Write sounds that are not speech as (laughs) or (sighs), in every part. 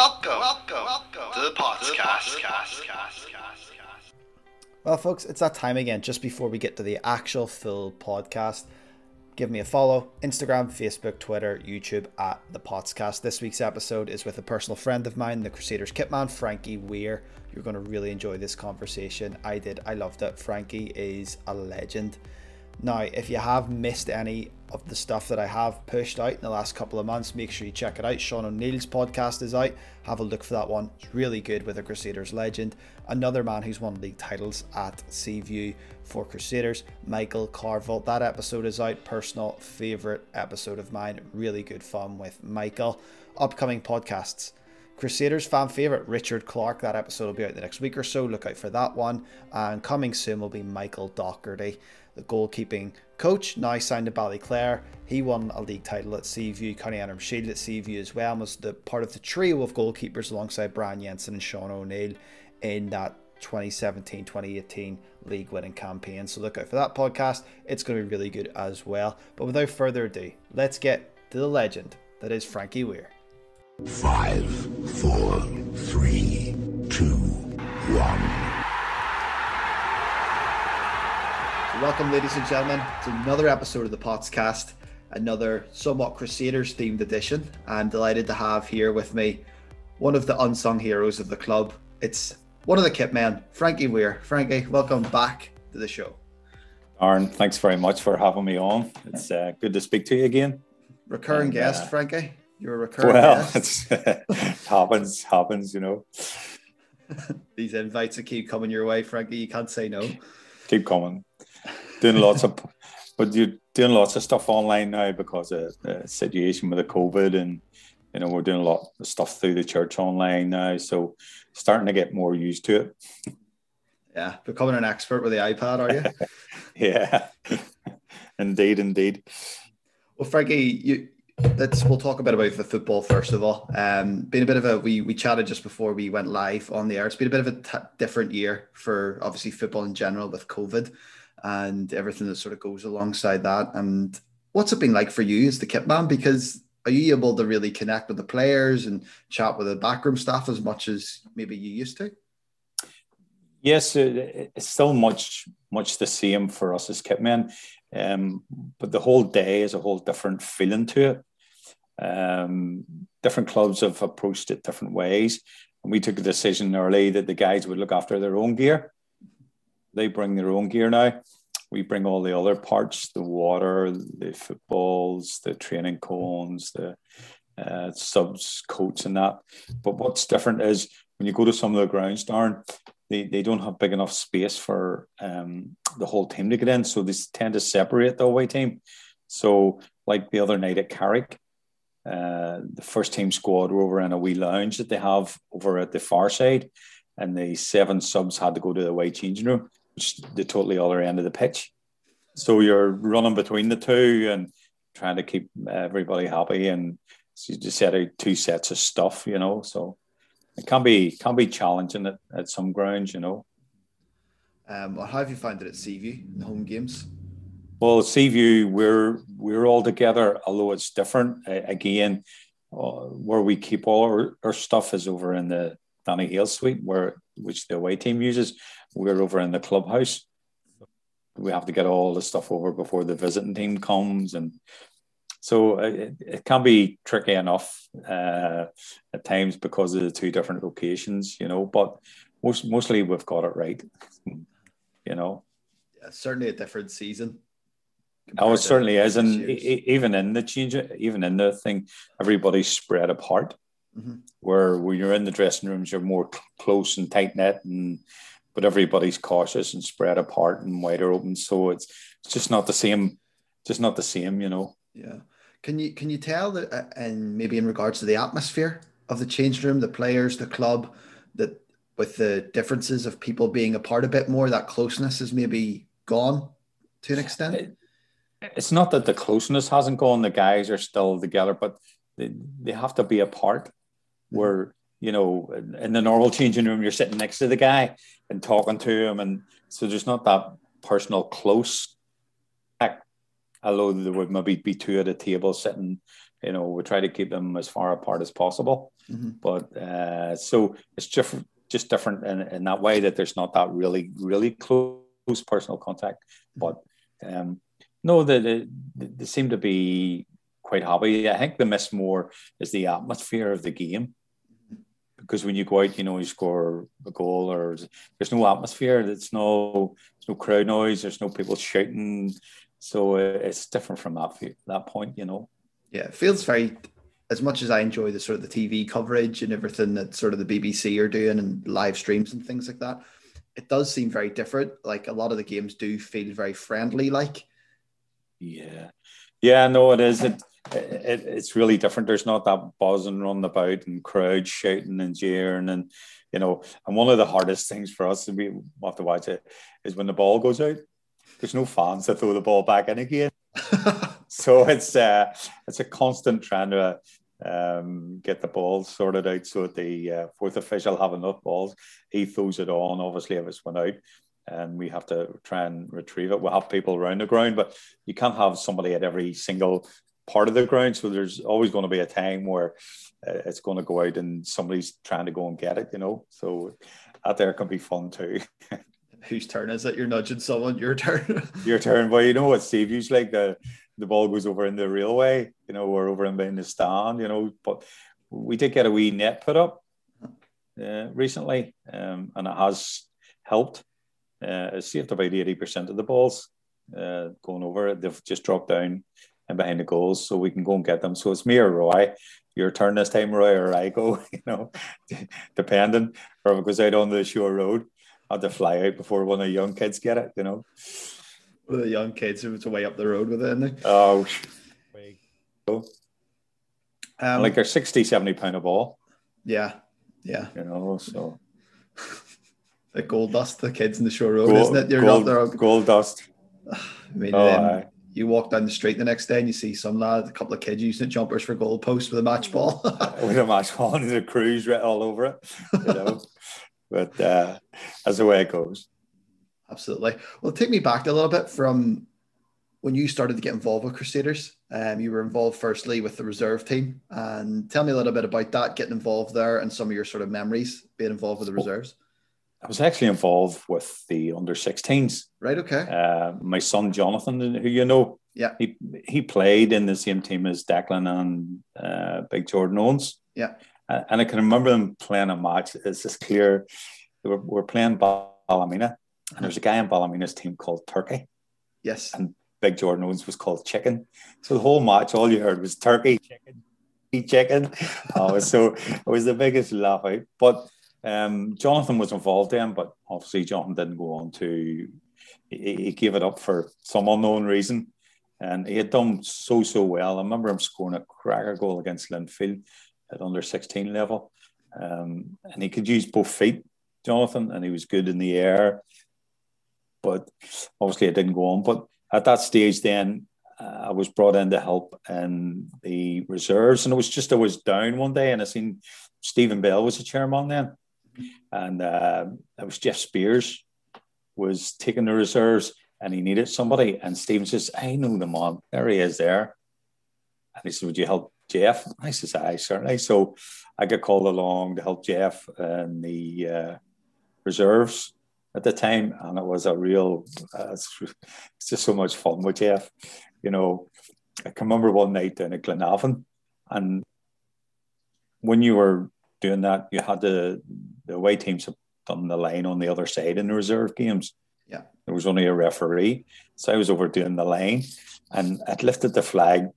welcome, welcome, welcome to the podcast. Well, folks, it's that time again. Just before we get to the actual full podcast, give me a follow Instagram, Facebook, Twitter, YouTube at the podcast. This week's episode is with a personal friend of mine, the Crusaders kitman, Frankie Weir. You're going to really enjoy this conversation. I did, I loved it. Frankie is a legend. Now, if you have missed any of the stuff that I have pushed out in the last couple of months, make sure you check it out. Sean O'Neill's podcast is out. Have a look for that one. It's really good with a Crusaders legend. Another man who's won league titles at Seaview for Crusaders, Michael Carville. That episode is out. Personal favourite episode of mine. Really good fun with Michael. Upcoming podcasts. Crusaders fan favourite Richard Clark. That episode will be out the next week or so. Look out for that one. And coming soon will be Michael Docherty the goalkeeping coach, now signed to Ballyclare. He won a league title at Seaview, County Antrim Shield at Seaview as well, and was the part of the trio of goalkeepers alongside Brian Jensen and Sean O'Neill in that 2017 2018 league winning campaign. So look out for that podcast. It's going to be really good as well. But without further ado, let's get to the legend that is Frankie Weir. Five, four, three, two, one. Welcome, ladies and gentlemen, to another episode of the Pottscast, another somewhat Crusaders themed edition. I'm delighted to have here with me one of the unsung heroes of the club. It's one of the kit men, Frankie Weir. Frankie, welcome back to the show. Aaron, thanks very much for having me on. It's uh, good to speak to you again. Recurring and, guest, uh, Frankie. You're a recurring well, guest. (laughs) Well, it happens, happens, you know. (laughs) These invites that keep coming your way, Frankie. You can't say no. Keep coming doing lots of, but you're doing lots of stuff online now because of the situation with the COVID, and you know we're doing a lot of stuff through the church online now, so starting to get more used to it. Yeah, becoming an expert with the iPad, are you? (laughs) yeah, indeed, indeed. Well, Frankie, you let's we'll talk a bit about the football first of all. Um, been a bit of a we we chatted just before we went live on the air. It's been a bit of a t- different year for obviously football in general with COVID and everything that sort of goes alongside that. And what's it been like for you as the kit man? Because are you able to really connect with the players and chat with the backroom staff as much as maybe you used to? Yes, it's still much much the same for us as kitmen, um, but the whole day is a whole different feeling to it. Um, different clubs have approached it different ways, and we took a decision early that the guys would look after their own gear they bring their own gear now. We bring all the other parts, the water, the footballs, the training cones, the uh, subs, coats, and that. But what's different is when you go to some of the grounds, darn, they, they don't have big enough space for um, the whole team to get in. So they tend to separate the away team. So, like the other night at Carrick, uh, the first team squad were over in a wee lounge that they have over at the far side, and the seven subs had to go to the away changing room the totally other end of the pitch. So you're running between the two and trying to keep everybody happy, and so you just set out two sets of stuff, you know. So it can be can be challenging at, at some grounds, you know. Um, how have you found it at Seaview in the home games? Well, Seaview, we're we're all together, although it's different. Uh, again, uh, where we keep all our, our stuff is over in the Danny Hale suite, where which the away team uses. We're over in the clubhouse. We have to get all the stuff over before the visiting team comes, and so it, it can be tricky enough uh, at times because of the two different locations, you know. But most mostly we've got it right, you know. Yeah, certainly a different season. Oh, it certainly is, and even in the change, even in the thing, everybody's spread apart. Mm-hmm. Where when you're in the dressing rooms, you're more cl- close and tight knit, and but everybody's cautious and spread apart and wider open. So it's it's just not the same, just not the same, you know. Yeah. Can you can you tell that, uh, and maybe in regards to the atmosphere of the change room, the players, the club, that with the differences of people being apart a bit more, that closeness is maybe gone to an extent. It's not that the closeness hasn't gone; the guys are still together, but they, they have to be apart where you know in the normal changing room you're sitting next to the guy and talking to him and so there's not that personal close Act, although there would maybe be two at a table sitting You know, we try to keep them as far apart as possible. Mhm. But uh, so it's just just different in, in that way that there's not that really really close personal contact. But um, no, they, they, they seem to be quite happy. I think the miss more is the atmosphere of the game. Because when you go out, you know, you score a goal, or there's no atmosphere. There's no, there's no crowd noise. There's no people shouting. So uh, it's different from that that point, you know. Yeah, it feels very. As much as I enjoy the sort of the TV coverage and everything that sort of the BBC are doing and live streams and things like that, it does seem very different. Like a lot of the games do feel very friendly. Like Yeah, yeah, no, it is. It, it it's really different. There's not that buzzing running about and crowd shouting and jeering and you know. And one of the hardest things for us to be have to watch it is when the ball goes out. There's no fans to throw the ball back in again, (laughs) so it's uh, it's a constant trying to um, get the ball sorted out so that the uh, fourth official have enough balls. He throws it on, obviously, if it's went out, and we have to try and retrieve it. We'll have people around the ground, but you can't have somebody at every single part of the ground. So there's always going to be a time where uh, it's going to go out and somebody's trying to go and get it, you know. So that there can be fun too. (laughs) whose turn is it? You're nudging someone. Your turn. (laughs) Your turn, but you know what Steve usually like the the ball goes over in the railway, you know, or over in the stand, you know. But we did get a wee net put up uh, recently, um, and it has helped. Uh, it saved about eighty percent of the balls uh, going over. They've just dropped down and behind the goals, so we can go and get them. So it's me or Roy. Your turn this time, Roy, or I go. (laughs) You know, (laughs) depending. Or if it goes out on the shore road, I have to fly out before one of the young kids get it. You know. the young kids who was away up the road with it. Isn't they? Oh, Um, like they're 60, 70 pound a ball, yeah, yeah. you know. So The gold dust, the kids in the shore road, gold, isn't it? You're gold, not there. gold dust. (sighs) I mean, Oh, then aye. You walk down the street the next day and you see some lad, a couple of kids using it jumpers for goal posts with a match ball. (laughs) with a match ball and a cruise right all over it, you know. (laughs) but uh, that's the way it goes. Absolutely. Well, take me back a little bit from when you started to get involved with Crusaders. Um, you were involved firstly with the reserve team, and tell me a little bit about that, getting involved there, and some of your sort of memories being involved with the reserves. I was actually involved with the under 16s. Right. Okay. Uh, my son Jonathan, who you know, Yeah. he he played in the same team as Declan and uh, Big Jordan Owens. Yeah. Uh, and I can remember them playing a match. It's just clear. They were, were playing Ballymena, and there's a guy in Ballymena's team called Turkey. Yes. And Big Jordan Owens was called Chicken. So the whole match, all you heard was Turkey, Chicken, Chicken. (laughs) Oh, so it was the biggest laugh out. But um, Jonathan was involved then, but obviously Jonathan didn't go on to. He, he gave it up for some unknown reason, and he had done so so well. I remember him scoring a cracker goal against Linfield at under sixteen level, um, and he could use both feet, Jonathan, and he was good in the air. But obviously, it didn't go on. But at that stage, then uh, I was brought in to help in the reserves, and it was just I was down one day, and I seen Stephen Bell was the chairman then, and uh, it was Jeff Spiers was taking the reserves, and he needed somebody, and Stephen says, "I know the man. There he is there," and he said, "Would you help Jeff?" I says, "I certainly." So I got called along to help Jeff and the uh, reserves at the time, and it was a real. Uh, just so much fun with Jeff. You know, I can remember one night down at Glenavon, and when you were doing that, you had the the away teams had done the line on the other side in the reserve games. Yeah. there was only a referee, so I was over doing the line, and I'd lifted the flag,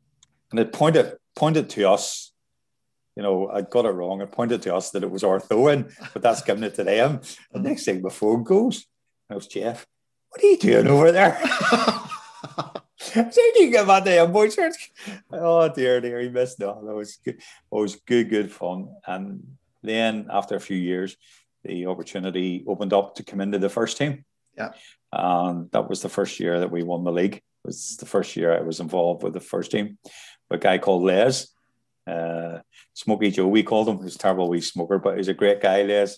and it pointed pointed to us. You know, I got it wrong. It pointed to us that it was our throwing, but that's giving it to them. The next thing, my phone goes. And it was Jeff. What are you doing over there? (laughs) get my damn boy shirts. Oh dear, dear, he missed that. That was good. It was good, good fun. And then after a few years, the opportunity opened up to come into the first team. Yeah. And that was the first year that we won the league. It was the first year I was involved with the first team. A guy called Les, uh, Smoky Joe, we called him. He was a terrible wee smoker, but he's a great guy, Les.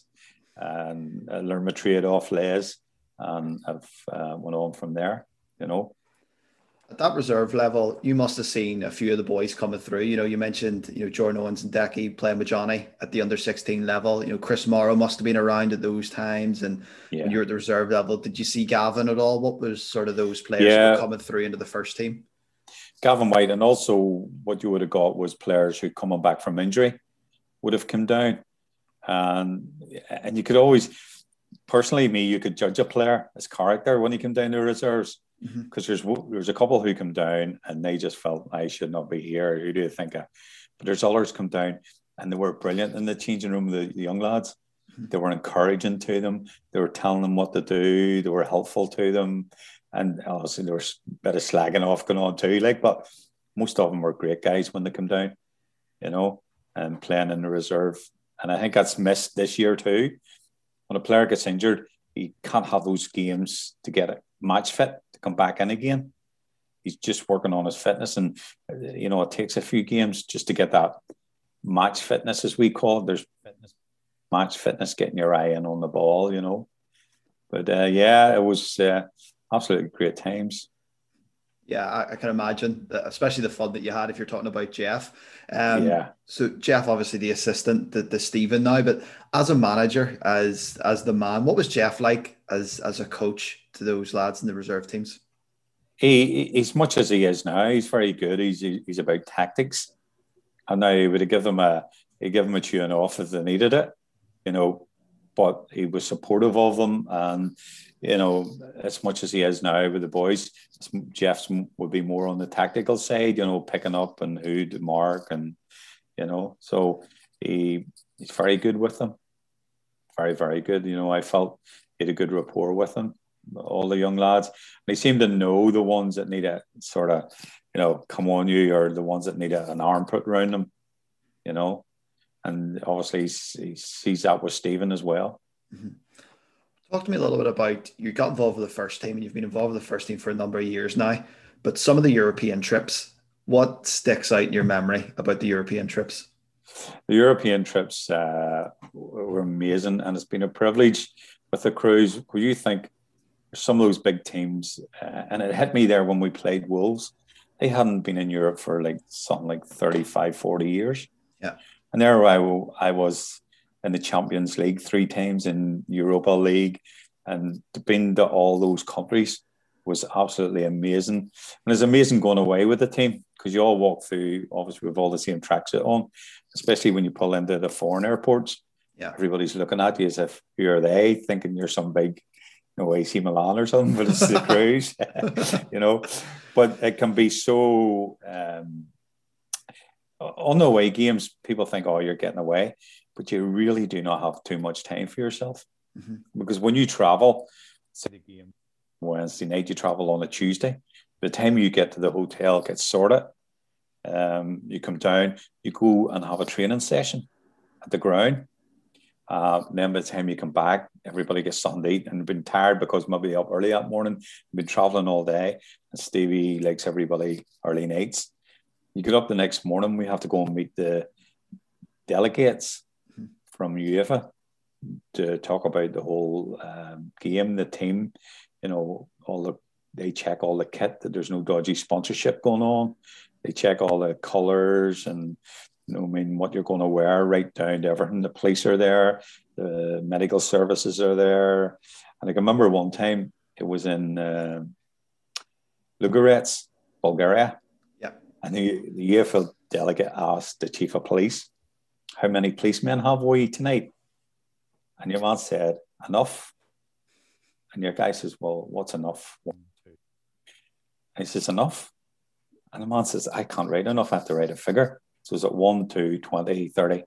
And I learned my trade off Les, and I've uh, went on from there. You know. At that reserve level, you must have seen a few of the boys coming through. You know, you mentioned, you know, Jordan Owens and Decky playing with Johnny at the under 16 level. You know, Chris Morrow must have been around at those times. And yeah. when you're at the reserve level, did you see Gavin at all? What was sort of those players yeah. coming through into the first team? Gavin White, and also what you would have got was players who coming back from injury would have come down. And and you could always personally me, you could judge a player as character when he came down to reserves because mm-hmm. there's there's a couple who come down and they just felt I should not be here. Who do you think of? But there's others come down and they were brilliant in the changing room. The, the young lads, mm-hmm. they were encouraging to them. They were telling them what to do. They were helpful to them, and obviously there was a bit of slagging off going on too. Like, but most of them were great guys when they come down, you know, and playing in the reserve. And I think that's missed this year too. When a player gets injured, he can't have those games to get it match fit come back in again. He's just working on his fitness, and you know it takes a few games just to get that match fitness, as we call it. There's fitness, match fitness, getting your eye in on the ball, you know. But uh, yeah, it was uh, absolutely great times. Yeah, I, I, can imagine, that, especially the fun that you had if you're talking about Jeff. Um, yeah. So Jeff, obviously the assistant, the, the Stephen now, but as a manager, as as the man, what was Jeff like as as a coach to those lads in the reserve teams? He, as much as he is now, he's very good. He's he's about tactics, and now he would give them a he give them a tune off if they needed it, you know. But he was supportive of them, and you know, as much as he is now with the boys, Jeff's would be more on the tactical side, you know, picking up and who to mark, and you know, so he he's very good with them, very very good. You know, I felt he had a good rapport with them, all the young lads. And he seemed to know the ones that need a sort of, you know, come on you, or the ones that need a, an arm put around them, you know. And obviously, he sees that with Stephen as well. Mm-hmm. Talk to me a little bit about you got involved with the first team and you've been involved with the first team for a number of years now. But some of the European trips, what sticks out in your memory about the European trips? The European trips uh, were amazing, and it's been a privilege with the Crues. Would you think some of those big teams, uh, and it hit me there when we played Wolves. They hadn't been in Europe for like something like 35, 40 years. Yeah. And there I, I was in the Champions League three times, in Europa League, and to been to all those countries was absolutely amazing. And it's amazing going away with the team because you all walk through, obviously, with all the same tracksuit on, especially when you pull into the foreign airports. Yeah. Everybody's looking at you as if who are they, thinking you're some big, you know, AC Milan or something, but it's the (laughs) Crues, (laughs) you know. But it can be so um, on the away games, people think, oh, you're getting away but you really do not have too much time for yourself. Mm-hmm. Because when you travel, say game Wednesday night, you travel on a Tuesday. By the time you get to the hotel, get sorted, um, you come down, you go and have a training session at the ground. Uh, then by the time you come back, everybody gets something to eat and been tired because maybe up early that morning, been traveling all day. And Stevie likes everybody early nights. You get up the next morning, we have to go and meet the delegates from UEFA to talk about the whole um, game, the team, you know, all the they check all the kit that there's no dodgy sponsorship going on. They check all the colors and you know, I mean, what you're going to wear, right down to everything. The police are there, the medical services are there, and I can remember one time it was in uh, Bulgaria. And the, the UEFA delegate asked the chief of police, how many policemen have we tonight? And your man said, enough. And your guy says, well, what's enough? One, two. And he says, enough. And the man says, I can't write enough. I have to write a figure. So it's at 1, 2, 20, 30.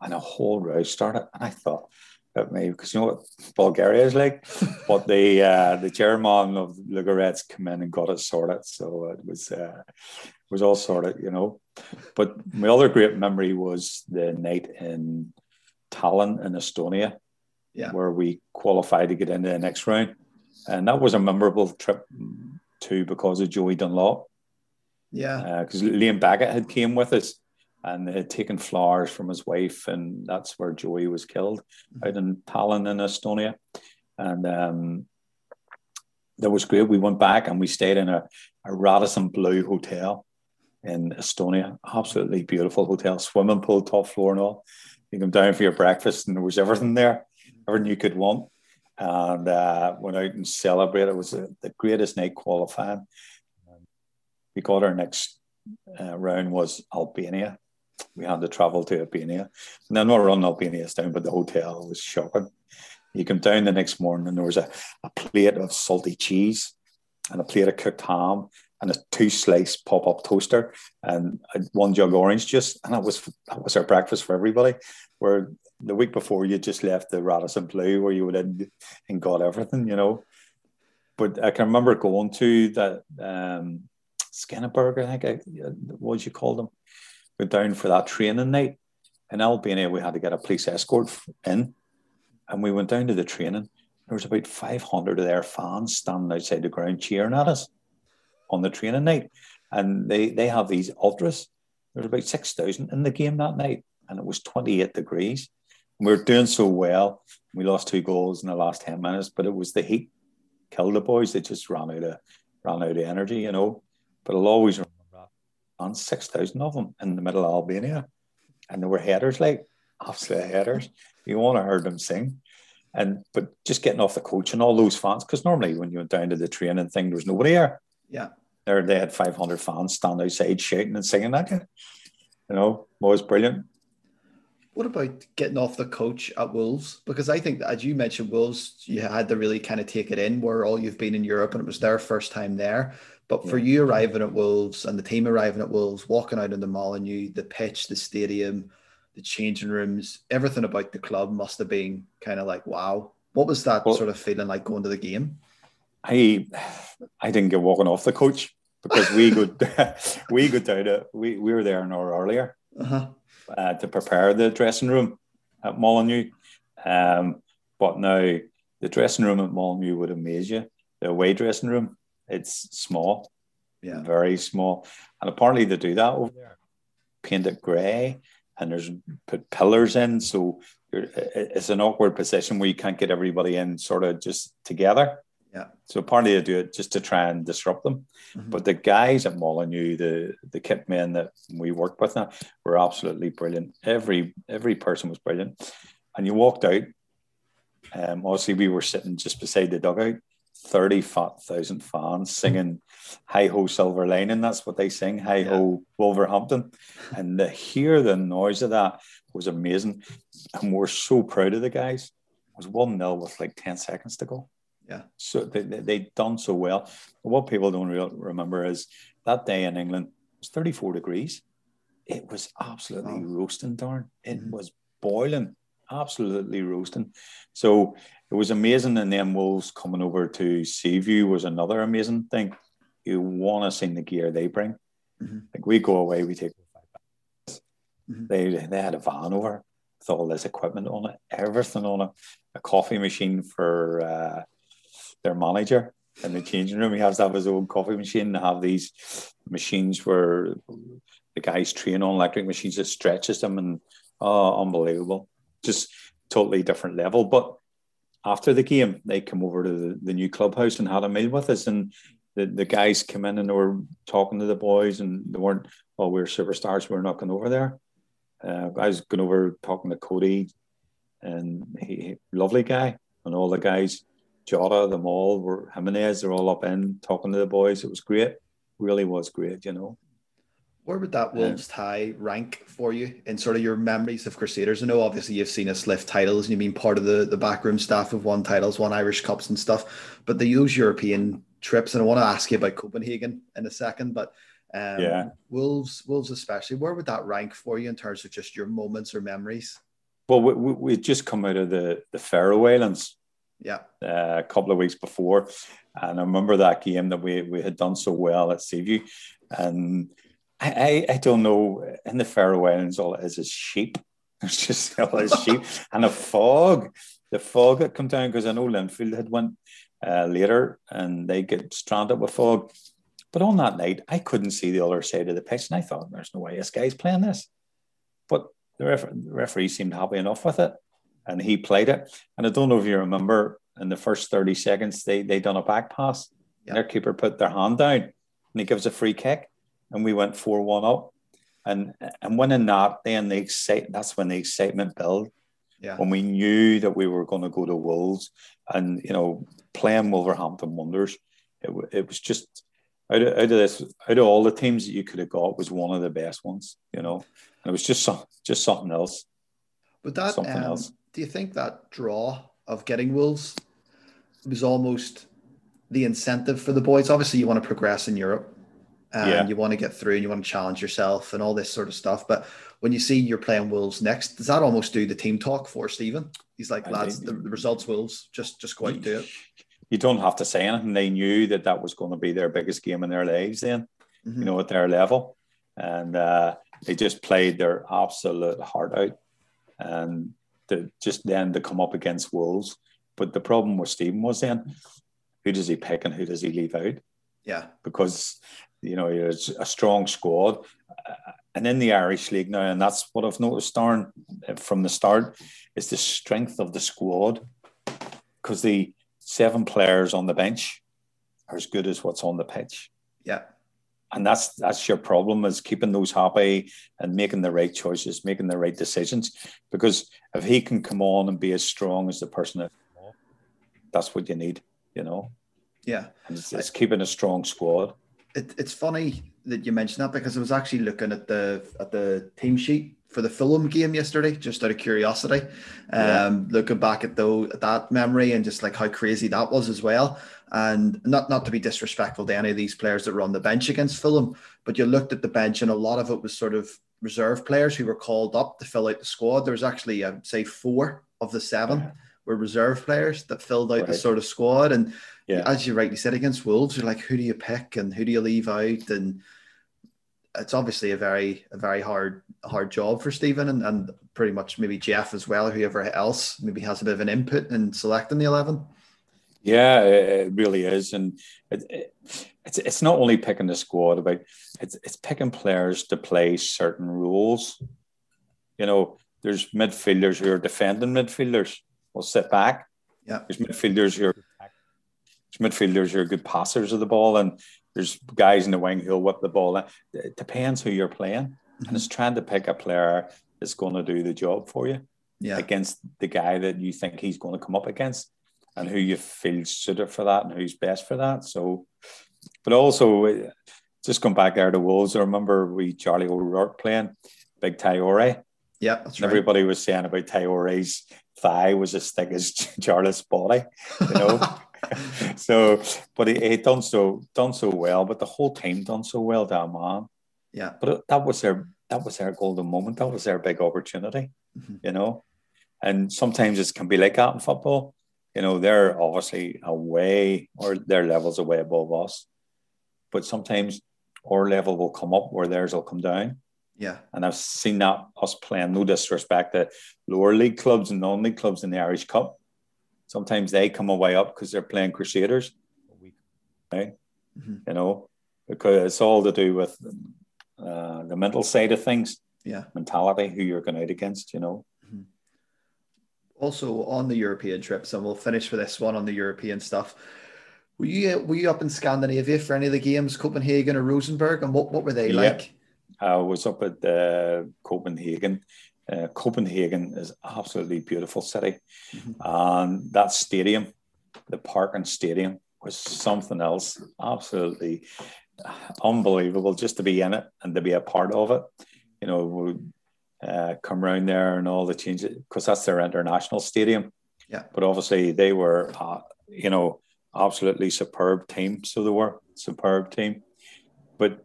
And a whole row started. And I thought, at me because you know what Bulgaria is like. (laughs) but the uh, the chairman of Ludogorets came in and got it sorted, so it was uh, it was all sorted, you know. But my other great memory was the night in Tallinn in Estonia, yeah. where we qualified to get into the next round, and that was a memorable trip too because of Joey Dunlop. Yeah, because uh, Liam Beckett had came with us and they had taken flowers from his wife, and that's where Joey was killed mm-hmm. out in Tallinn in Estonia. And um, that was great. We went back and we stayed in a, a Radisson Blu hotel in Estonia. Absolutely beautiful hotel, swimming pool, top floor, and all. You come down for your breakfast, and there was everything there, everything you could want. And uh, went out and celebrated. It was a, the greatest night qualifying. We got our next uh, round was Albania. We had to travel to Albania. And then we're on Albania down, but the hotel was shocking. You come down the next morning and there was a, a plate of salty cheese and a plate of cooked ham and a two slice pop up toaster and one jug orange juice, and that was that was our breakfast for everybody. Where the week before you just left the Radisson Blu where you would have and got everything, you know. But I can remember going to that um, Skinneberg, I think I, what you call them, went down for that training night in Albania. We had to get a police escort in, and we went down to the training. There was about 500 of their fans standing outside the ground cheering at us on the training night. And they, they have these ultras. There was about 6,000 in the game that night, and it was 28 degrees. And we were doing so well. We lost two goals in the last 10 minutes, but it was the heat killed the boys. They just ran out of ran out of energy, you know. But I'll always And 6,000 of them in the middle of Albania. And they were headers, like absolute headers. You want to hear them sing. And but just getting off the coach and all those fans, because normally when you went down to the training thing, there was nobody there. Yeah. There they had 500 fans stand outside shouting and singing at you. You know, was brilliant. What about getting off the coach at Wolves? Because I think, as you mentioned, Wolves, you had to really kind of take it in where all you've been in Europe and it was their first time there. But for you arriving at Wolves and the team arriving at Wolves, walking out in the Molineux, the pitch, the stadium, the changing rooms, everything about the club must have been kind of like, wow. What was that well, sort of feeling like going to the game? I I didn't get walking off the coach because we go (laughs) we go down to we, we were there an hour earlier uh-huh. Uh, to prepare the dressing room at Molineux. Um, but now the dressing room at Molineux would amaze you. The away dressing room, it's small, yeah, very small, and apparently they do that over there, paint it grey, and there's put pillars in, so it's an awkward position where you can't get everybody in sort of just together. Yeah. So partly they do it just to try and disrupt them. Mm-hmm. But the guys at Molineux, the the kit men that we worked with now, were absolutely brilliant. Every every person was brilliant. And you walked out. Um, obviously, we were sitting just beside the dugout. Thirty thousand fans singing "Hi Ho Silver Lining." That's what they sing. "Hi Ho Wolverhampton," and to hear the noise of that was amazing. And we're so proud of the guys. It was one 0 with like ten seconds to go. Yeah. So they, they, done so well. What people don't real, remember is that day in England was 34 degrees. It was absolutely oh. roasting, darn. It mm-hmm. was boiling, absolutely roasting. So it was amazing. And then Wolves coming over to Seaview was another amazing thing. You want to see the gear they bring. Mm-hmm. Like we go away, we take mm-hmm. they they had a van over with all this equipment on it, everything on it, a coffee machine for uh, their manager in the changing room. He has to have his own coffee machine They have these machines where the guys train on electric machines that stretches them and oh, unbelievable. Just totally different level. But after the game, they come over to the, the new clubhouse and had a meal with us. And the, the guys came in and they were talking to the boys and they weren't, oh, we're superstars, we're not going over there. Uh, I was going over talking to Coady and he, lovely guy and all the guys Jota, them all were Jimenez, they're all up in talking to the boys. It was great. Really was great, you know. Where would that Wolves tie rank for you in sort of your memories of Crusaders? I know obviously you've seen us lift titles and you've been part of the, the backroom staff of won titles, won Irish Cups and stuff, but the those European trips, and I want to ask you about Copenhagen in a second, but um, yeah, Wolves, Wolves especially, where would that rank for you in terms of just your moments or memories? Well, we, we, we just come out of the, the Faroe Islands yeah, uh, a couple of weeks before, and I remember that game that we we had done so well at Seaview, and I, I, I don't know in the Faroe Islands all it is is sheep. (laughs) It's just all is (laughs) sheep and a fog. The fog that come down because I know Linfield had went uh, later and they get stranded with fog. But on that night, I couldn't see the other side of the pitch, and I thought, "There's no way this guy's playing this." But the, ref- the referee seemed happy enough with it and he played it. And I don't know if you remember in the first 30 seconds, they they done a back pass. Yeah. Their keeper put their hand down and he gives a free kick. And we went 4 1 up. And and when in that, then the excite that's when the excitement built. Yeah. When we knew that we were going to go to Wolves and you know, playing Wolverhampton Wanderers, it, it was just out of, out of this out of all the teams that you could have got was one of the best ones, you know. And it was just some, just something else. But that, Something um, else. Do you think that draw of getting Wolves was almost the incentive for the boys? Obviously, you want to progress in Europe and Yeah. you want to get through and you want to challenge yourself and all this sort of stuff. But when you see you're playing Wolves next, does that almost do the team talk for Stephen? He's like, lads, the, the results Wolves, just just go out and do it. You don't have to say anything. They knew that that was going to be their biggest game in their lives. Then, Mhm. you know, at their level, and uh, they just played their absolute heart out, and to, just then to come up against Wolves. But the problem with Stephen was then, who does he pick and who does he leave out? Yeah. because you know it's a strong squad. Uh, And in the Irish League now, and that's what I've noticed, Darren, uh, from the start, is the strength of the squad. Because the seven players on the bench are as good as what's on the pitch, Yeah. And that's that's your problem is keeping those happy and making the right choices, making the right decisions. Because if he can come on and be as strong as the person, that, that's what you need, you know. Yeah. And it's, it's keeping a strong squad. it, it's funny that you mentioned that because I was actually looking at the at the team sheet for the Fulham game yesterday, just out of curiosity. Yeah. Um, looking back at though that memory and just like how crazy that was as well. And not not to be disrespectful to any of these players that were on the bench against Fulham, but you looked at the bench and a lot of it was sort of reserve players who were called up to fill out the squad. There was actually, I'd say, four of the seven were reserve players that filled out the sort of squad. And Yeah. as you rightly said against Wolves, you're like, who do you pick and who do you leave out? And it's obviously a very, a very hard, hard job for Stephen and, and pretty much maybe Jeff as well, or whoever else maybe has a bit of an input in selecting the 11. Yeah, it it really is, and it, it, it's it's not only picking the squad about it's it's picking players to play certain roles. You know, there's midfielders who are defending midfielders. will sit back. Yeah. There's midfielders who are there's midfielders who are good passers of the ball, and there's guys in the wing who'll whip the ball. It depends who you're playing, and it's trying to pick a player that's going to do the job for you Yeah. against the guy that you think he's going to come up against and who you feel suited for that and who's best for that. So, but also uh, just going back there to Wolves, I remember we Charlie O'Rourke playing Big Traoré. Yeah. That's right. everybody was saying about Traoré's thigh was as thick as (laughs) Charlie's body, you know. (laughs) (laughs) so, but he, he done so done so well, but the whole team done so well, that man. yeah. But it- that was their that was their golden moment. That was their big opportunity, Mhm. you know. And sometimes it can be like that in football. You know, they're obviously away or their levels away above us, but sometimes our level will come up where theirs will come down. Yeah. And I've seen that us playing, no disrespect to lower league clubs and non league clubs in the Irish Cup. Sometimes they come away up because they're playing Crusaders, right? Mhm. You know, because it's all to do with uh, the mental side of things, Yeah. mentality, who you're going out against, you know. Also on the European trips, and we'll finish with this one on the European stuff. Were you were you up in Scandinavia for any of the games, Copenhagen or Rosenborg, and what, what were they Yeah. like? I was up at uh, Copenhagen. Uh, Copenhagen is absolutely beautiful city, Mhm. and that stadium, the Parken Stadium, was something else. Absolutely unbelievable just to be in it and to be a part of it. You know, we uh, come around there and all the changes because that's their international stadium. Yeah. But obviously they were, uh, you know, absolutely superb team. So they were superb team. But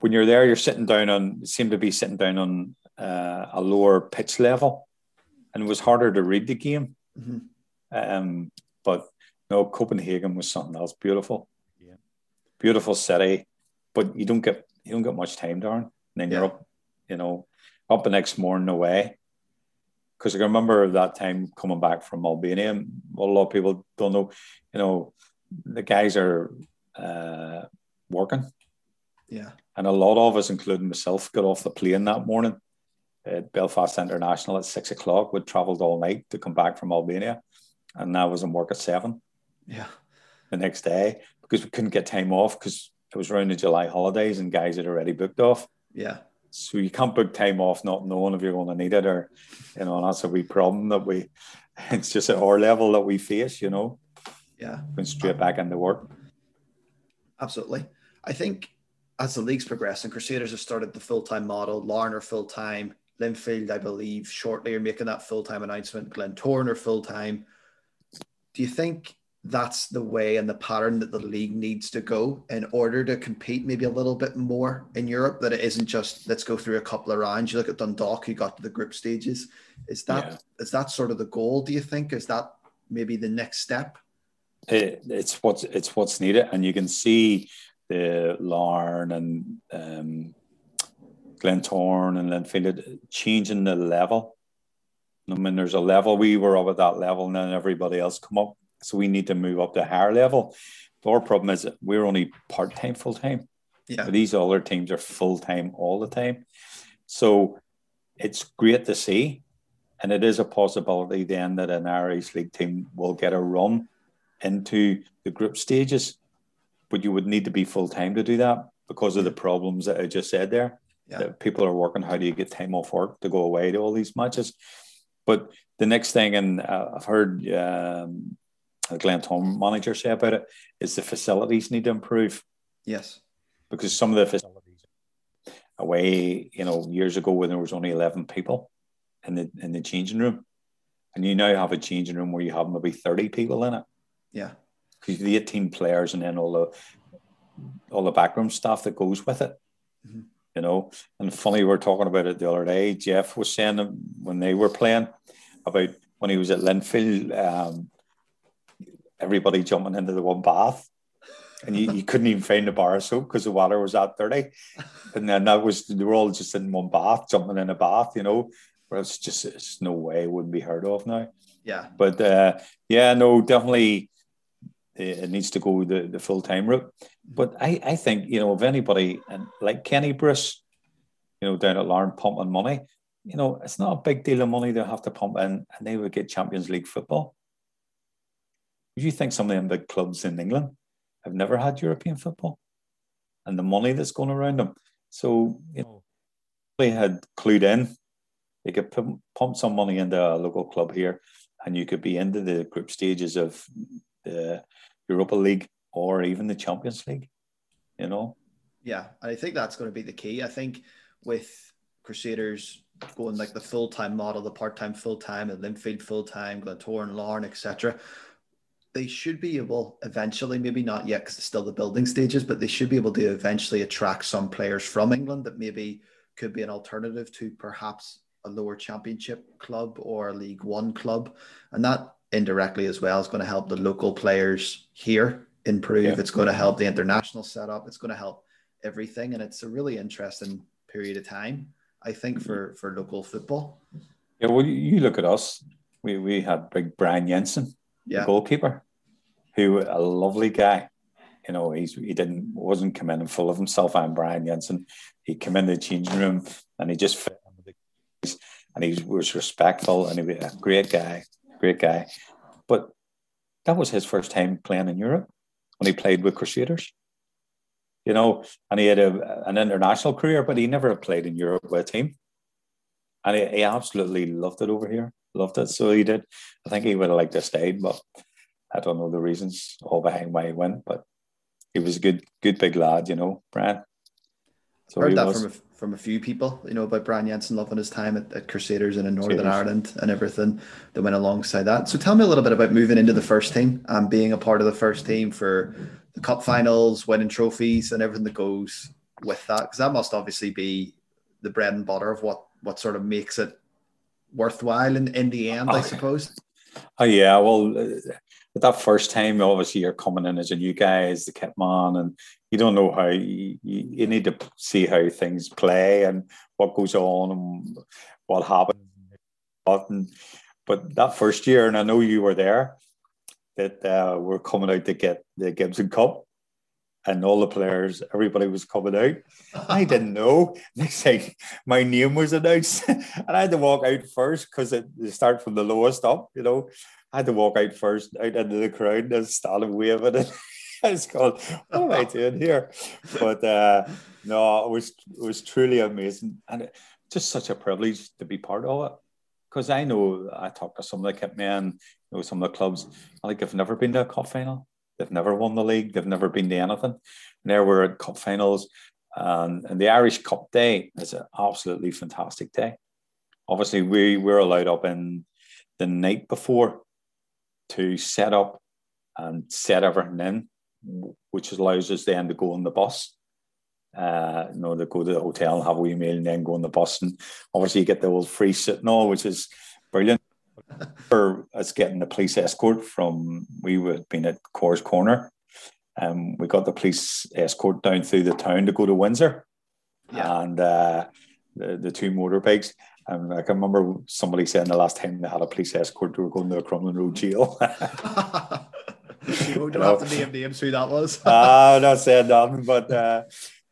when you're there, you're sitting down on, seem to be sitting down on uh, a lower pitch level, and it was harder to read the game. Mhm. Um, but no, Copenhagen was something else. Beautiful, beautiful city, but you don't get you don't get much time, Darren. And then you're up, you know, up the next morning away. Because I can remember that time coming back from Albania. and a lot of people don't know, you know, the guys are uh, working Yeah. and a lot of us, including myself, got off the plane that morning at Belfast International at six o'clock. We'd travelled all night to come back from Albania. and I was in work at seven Yeah. the next day because we couldn't get time off because it was around the July holidays and guys had already booked off. Yeah. So you can't book time off not knowing if you're going to need it or, you know, and that's a wee problem that we, (laughs) it's just at our level that we face, you know, Yeah. going straight back into work. Absolutely. I think as the league's progressing, Crusaders have started the full time model. Larne full time. Linfield, I believe, shortly are making that full time announcement. Glentoran are full time. Do you think that's the way and the pattern that the league needs to go in order to compete maybe a little bit more in Europe? That it isn't just let's go through a couple of rounds. You look at Dundalk, who got to the group stages. Is that Yeah. is that sort of the goal? Do you think? Is that maybe the next step? It, it's what's it's what's needed, and you can see the Larne and um, Glentoran and then Linfield changing the level. I mean, there's a level we were up at that level, and then everybody else come up. So we need to move up to a higher level. But our problem is that we're only part time, full time. Yeah. These other teams are full time all the time. So it's great to see. And it is a possibility then that an Irish League team will get a run into the group stages. But you would need to be full time to do that because of the problems that I just said there. Yeah. That people are working. How do you get time off work to go away to all these matches? But the next thing, and uh, I've heard um, the Glentoran manager say about it, is the facilities need to improve Yes. because some of the facilities away, you know, years ago when there was only eleven people in the in the changing room, and you now have a changing room where you have maybe thirty people in it Yeah. because the eighteen players and then all the all the backroom stuff that goes with it. Mhm. You know, and funny, we were talking about it the other day. Jeff was saying when they were playing about when he was at Linfield, um, everybody jumping into the one bath and you, you couldn't even find the bar of soap because the water was at 30. And then that was, they were all just in one bath, jumping in a bath, you know, where it's just, it's no way it wouldn't be heard of now. Yeah. But uh, yeah, no, definitely it needs to go the, the full time route. But I, I think, you know, if anybody, and like Kenny Bruce, you know, down at Larne pumping money, you know, it's not a big deal of money they have to pump in and they would get Champions League football. Do you think some of them big clubs in England have never had European football and the money that's going around them? So, you know, they had clued in, they could pump some money into a local club here and you could be into the group stages of the Europa League or even the Champions League, you know? Yeah, and I think that's going to be the key. I think with Crusaders going like the full time model, the part time, full time, and Linfield full time, Glentoran, Larne, etc. They should be able eventually, maybe not yet because it's still the building stages, but they should be able to eventually attract some players from England that maybe could be an alternative to perhaps a lower championship club or a League One club. And that indirectly as well is going to help the local players here improve. Yeah. It's going to help the international setup. It's going to help everything. And it's a really interesting period of time, I think, for, for local football. Yeah, well, you- look at us. We, we had big Brian Jensen, Yeah. goalkeeper, who a lovely guy. You know, he's he didn't wasn't come in and full of himself. I'm Brian Jensen. He came in the changing room and he just fit in with the guys and he was respectful and he was a great guy, great guy. But that was his first time playing in Europe when he played with Crusaders. You know, and he had a, an international career, but he never played in Europe with a team. And he, he absolutely loved it over here, loved it. So he did. I think he would have liked to stay, but I don't know the reasons all behind why he went. But he was a good, good big lad, you know, Brian. So heard he that was. from a, from a few people, you know, about Brian Jensen loving his time at, at Crusaders and in Northern Crusaders. Ireland and everything that went alongside that. So tell me a little bit about moving into the first team and being a part of the first team for the cup finals, winning trophies, and everything that goes with that. Because that must obviously be the bread and butter of what what sort of makes it worthwhile in, in the end, I suppose. Oh yeah, well, uh, but that first time, obviously, you're coming in as a new guy, as the kit man, and you don't know how you, you, need to see how things play and what goes on and what happens. But that first year, and I know you were there, that uh, we're coming out to get the Gibson Cup, and all the players, everybody was coming out. I didn't know. (laughs) Next thing, my name was announced, (laughs) and I had to walk out first because it start from the lowest up. You know, I had to walk out first, out into the crowd, and stand. And I was going, "What am I doing here?" But uh, no, it was it was truly amazing, and it, just such a privilege to be part of it. Because I know I talked to some of the kit men, you know, some of the clubs, like I've never been to a cup final They've never won the league. They've never been to anything. And there we're at cup finals. And, and the Irish Cup Day is an absolutely fantastic day. Obviously, we were allowed up in the night before to set up and set everything in, which allows us then to go on the bus. Uh, you know, to go to the hotel, have a wee meal, and then go on the bus. And obviously, you get the old free sitting all, which is brilliant (laughs) for us getting the police escort from we would been at Coors Corner. Um, we got the police escort down through the town to go to Windsor, yeah. and uh, the the two motorbikes. And I can remember somebody saying the last time they had a police escort, they were going to a Crumlin Road jail. (laughs) you don't know have to name names who that was. (laughs) Ah, uh, not saying nothing, but uh,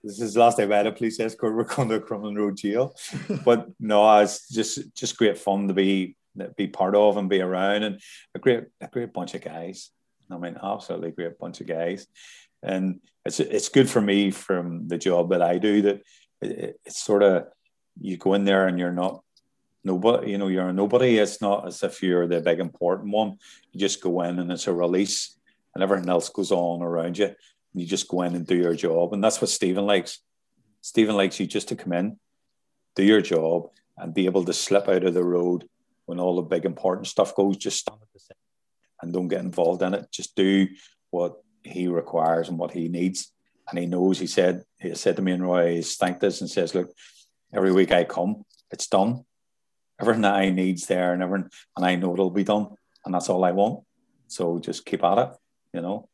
this is the last time I had a police escort. We're going to Crumlin Road jail, (laughs) but no, it's just just great fun to be be part of and be around, and a great a great bunch of guys. I mean, absolutely great bunch of guys, and it's it's good for me from the job that I do that it, it's sort of you go in there and you're not nobody, you know, you're a nobody. It's not as if you're the big important one. You just go in and it's a release, and everything else goes on around you. You just go in and do your job, and that's what Stephen likes. Stephen likes you just to come in, do your job, and be able to slip out of the road when all the big important stuff goes, just stand at the side and don't get involved in it. Just do what he requires and what he needs. And he knows, he said, he said to me and Roy, he's thanked us and says, Look, every week I come, it's done. Everything that I need's there and everything, and I know it'll be done. And that's all I want. So just keep at it, you know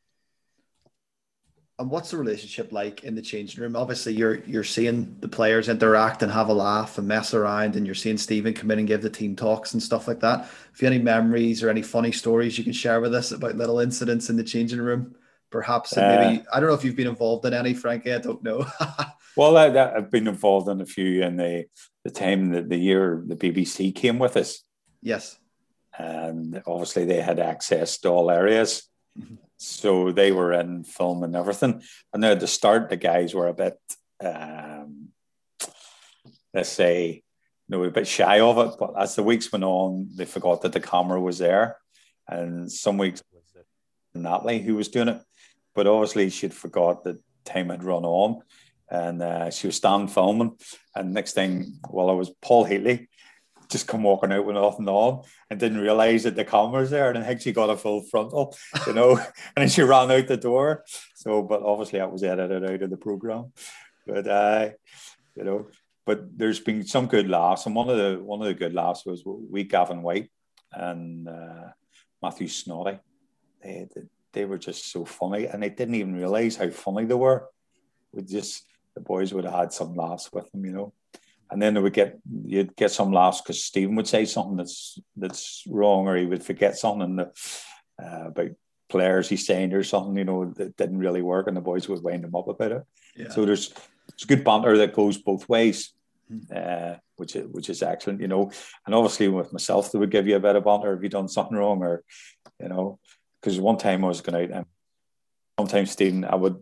and what's the relationship like in the changing room? Obviously, you're you're seeing the players interact and have a laugh and mess around, and you're seeing Stephen come in and give the team talks and stuff like that. If you have any memories or any funny stories you can share with us about little incidents in the changing room, perhaps uh, maybe I don't know if you've been involved in any, Frankie. I don't know. (laughs) well, I, have been involved in a few in the the time that the year the BBC came with us. Yes, and obviously they had access to all areas. Mm-hmm so they were in film and everything. And then at the start, the guys were a bit, um, let's say, you know, a bit shy of it. But as the weeks went on, they forgot that the camera was there. And some weeks it was Natalie who was doing it. But obviously, she'd forgot that time had run on. And uh, she was standing filming. And next thing, well, it was Paul Heatley just come walking out with nothing on and didn't realize that the camera's there. And I think she got a full frontal, you know, (laughs) and then she ran out the door. So, but obviously that was edited out of the program. But uh, you know, but there's been some good laughs, and one of the one of the good laughs was we Gavin White and uh, Matthew Snoddy. They, they they were just so funny, and they didn't even realize how funny they were. We just the boys would have had some laughs with them, you know and then they would get you'd get some laughs because Stephen would say something that's that's wrong, or he would forget something that, uh, about players he's saying or something, you know, that didn't really work, and the boys would wind him up about it. Yeah. So there's it's good banter that goes both ways, hmm. uh, which is which is excellent, you know. And obviously with myself, they would give you a bit of banter if you done something wrong, or you know, because one time I was going out and sometimes Stephen I would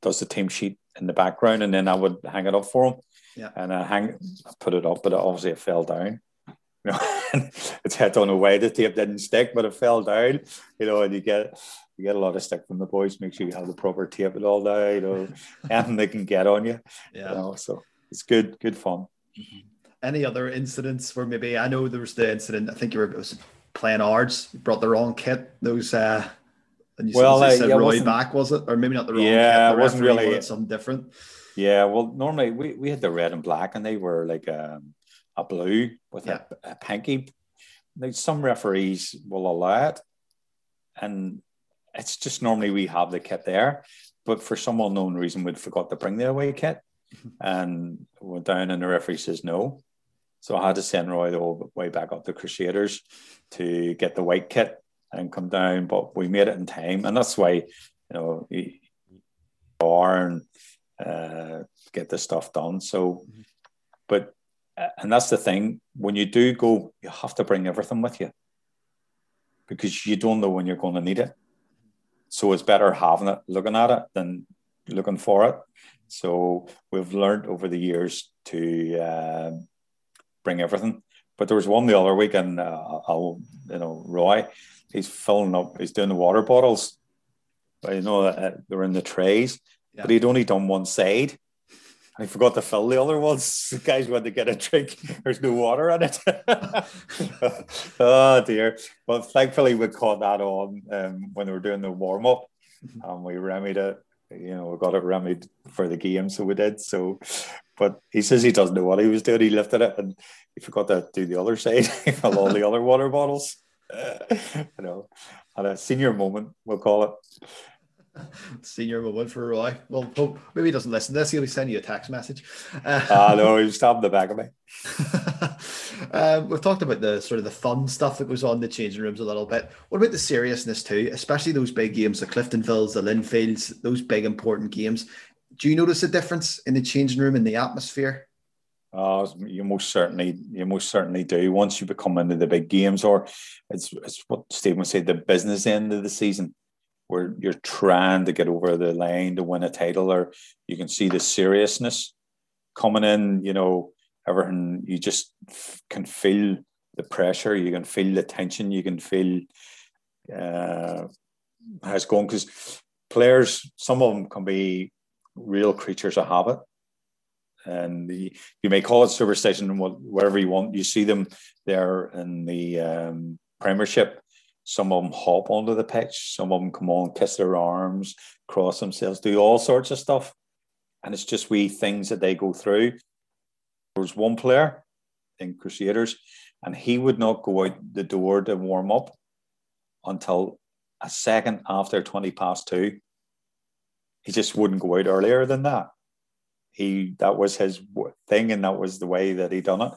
does the team sheet in the background, and then I would hang it up for him yeah. And I hang, I put it up, but it obviously it fell down. (laughs) You know, it's had on the way the tape didn't stick, but it fell down. You know, and you get you get a lot of stick from the boys. Make sure you have the proper tape and all that. You know, (laughs) anything they can get on you. Yeah. You know, so it's good, good fun. Mm-hmm. Any other incidents where maybe I know there was the incident. I think you were was playing Ards, brought the wrong kit. Those uh, and you well, said, uh, said yeah, Roy back was it, or maybe not the wrong? Yeah, it wasn't really something different. Yeah, well, normally we, we had the red and black, and they were like a, um, a blue with yeah. a, a pinky. Like some referees will allow it, and it's just normally we have the kit there, but for some unknown reason we'd forgot to bring the away kit, and went down, and the referee says no. So I had to send Roy the whole way back up to Crusaders to get the white kit and come down, but we made it in time, and that's why you know bar and uh, get the stuff done. So, mm-hmm. but and that's the thing when you do go, you have to bring everything with you because you don't know when you're going to need it. So it's better having it, looking at it, than looking for it. So we've learned over the years to uh, bring everything. But there was one the other week, and uh, I'll, you know, Roy, he's filling up, he's doing the water bottles. You know, uh, they're in the trays, yeah. but he'd only done one side. I forgot to fill the other ones. (laughs) The guys went to get a drink. (laughs) There's no water in it. (laughs) oh dear. Well, thankfully we caught that on um, when they were doing the warm up, and we remedied it. You know, we got it remedied for the game, so we did. So, but he says he doesn't know what he was doing. He lifted it and he forgot to do the other side. he filled all the other water bottles. (laughs) you know, and a senior moment, we'll call it. Senior moment for Roy. Well, hope, maybe he doesn't listen to this. He'll be sending you a text message. (laughs) Ah, uh, uh, no, he's stabbing the back of me. (laughs) um, we've talked about the sort of the fun stuff that goes on in the changing rooms a little bit. What about the seriousness too? Especially those big games, the Cliftonvilles, the Linfields, those big important games. Do you notice a difference in the changing room and the atmosphere? Uh, you most certainly, you most certainly do. Once you become into the big games, or it's, it's what Stephen said, the business end of the season where you're trying to get over the line to win a title, or you can see the seriousness coming in. You know, everything you just can feel the pressure, you can feel the tension, you can feel uh, how it's going because players, some of them can be real creatures of habit. And the, you may call it superstition, whatever you want. You see them there in the um, Premiership some of them hop onto the pitch. Some of them come on, kiss their arms, cross themselves, do all sorts of stuff. And it's just wee things that they go through. There was one player in Crusaders, and he would not go out the door to warm up until a second after 20 past two. He just wouldn't go out earlier than that. He that was his thing, and that was the way that he done it.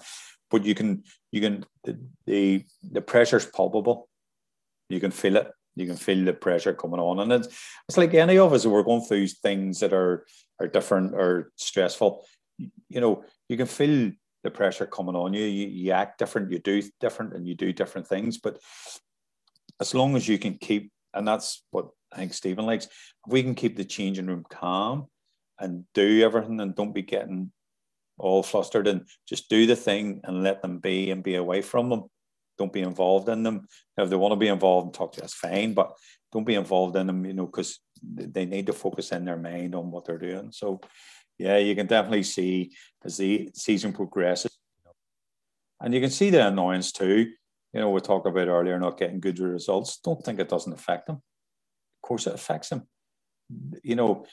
But you can you can the the, the pressure's palpable you can feel it. You can feel the pressure coming on, and it's it's like any of us who are going through things that are are different or stressful. You know, you can feel the pressure coming on you. You, you act different, you do different, and you do different things. But as long as you can keep, and that's what I think Stephen likes, if we can keep the changing room calm and do everything and don't be getting all flustered and just do the thing and let them be and be away from them don't be involved in them. If they want to be involved and talk to us, fine, but don't be involved in them, you know, because they need to focus in their mind on what they're doing. So, yeah, you can definitely see as the season progresses, and you can see the annoyance too. You know, we talked about earlier not getting good results. Don't think it doesn't affect them. Of course, it affects them. You know,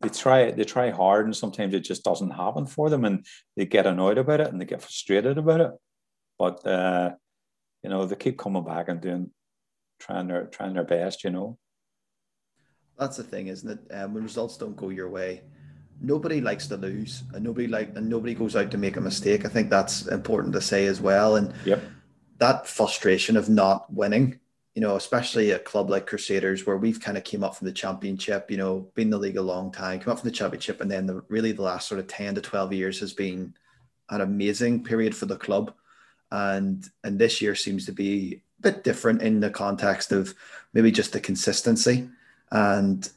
they try they try hard, and sometimes it just doesn't happen for them, and they get annoyed about it and they get frustrated about it. But uh, you know, they keep coming back and doing, trying their trying their best. You know. That's the thing, isn't it? Um, when results don't go your way, nobody likes to lose, and nobody like and nobody goes out to make a mistake. I think that's important to say as well. And yep. that frustration of not winning, you know, especially a club like Crusaders, where we've kind of came up from the championship, you know, been in the league a long time, come up from the championship, and then the, really the last sort of ten to twelve years has been an amazing period for the club. And and this year seems to be a bit different in the context of maybe just the consistency. And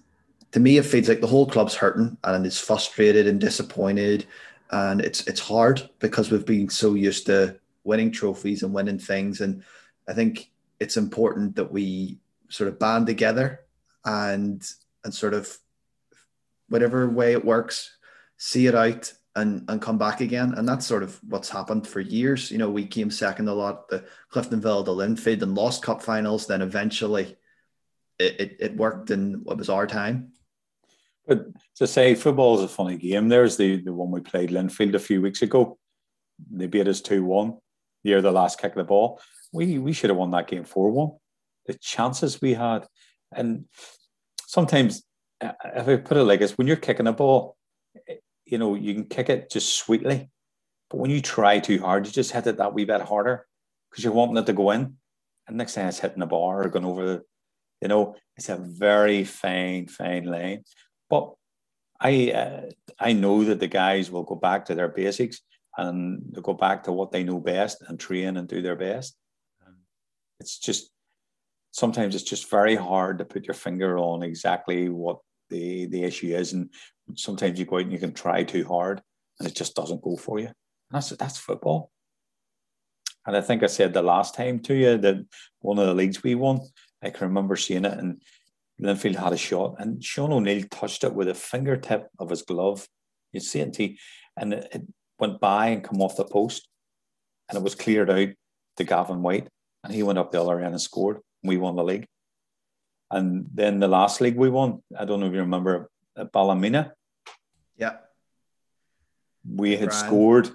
to me it feels like the whole club's hurting and is frustrated and disappointed. And it's it's hard because we've been so used to winning trophies and winning things. And i think it's important that we sort of band together and and sort of whatever way it works see it out and and come back again. And that's sort of what's happened for years. You know, we came second a lot, the Cliftonville, the Linfield, and lost cup finals. Then eventually, it, it, it worked, and it was our time. But to say football is a funny game. There's the the one we played Linfield a few weeks ago. They beat us two one. Near the last kick of the ball, we we should have won that game four one. The chances we had, and sometimes uh, if I put it like this, when you're kicking a ball, you know, you can kick it just sweetly. But when you try too hard, you just hit it that wee bit harder because you're wanting it to go in. And next thing it's hitting the bar or going over the, you know, it's a very fine, fine line. But I uh, I know that the guys will go back to their basics and go back to what they know best and train and do their best. It's just sometimes it's just very hard to put your finger on exactly what the the issue is, and sometimes you go out and you can try too hard and it just doesn't go for you. And that's that's football. And I think I said the last time to you that one of the leagues we won, I can remember seeing it, and Linfield had a shot, and Sean O'Neill touched it with a fingertip of his glove. You see it, and it went by and come off the post, and it was cleared out to Gavin White, and he went up the other end and scored. And We won the league. And then the last league we won, I don't know if you remember, at Ballymena. Yeah. We had Brian. scored,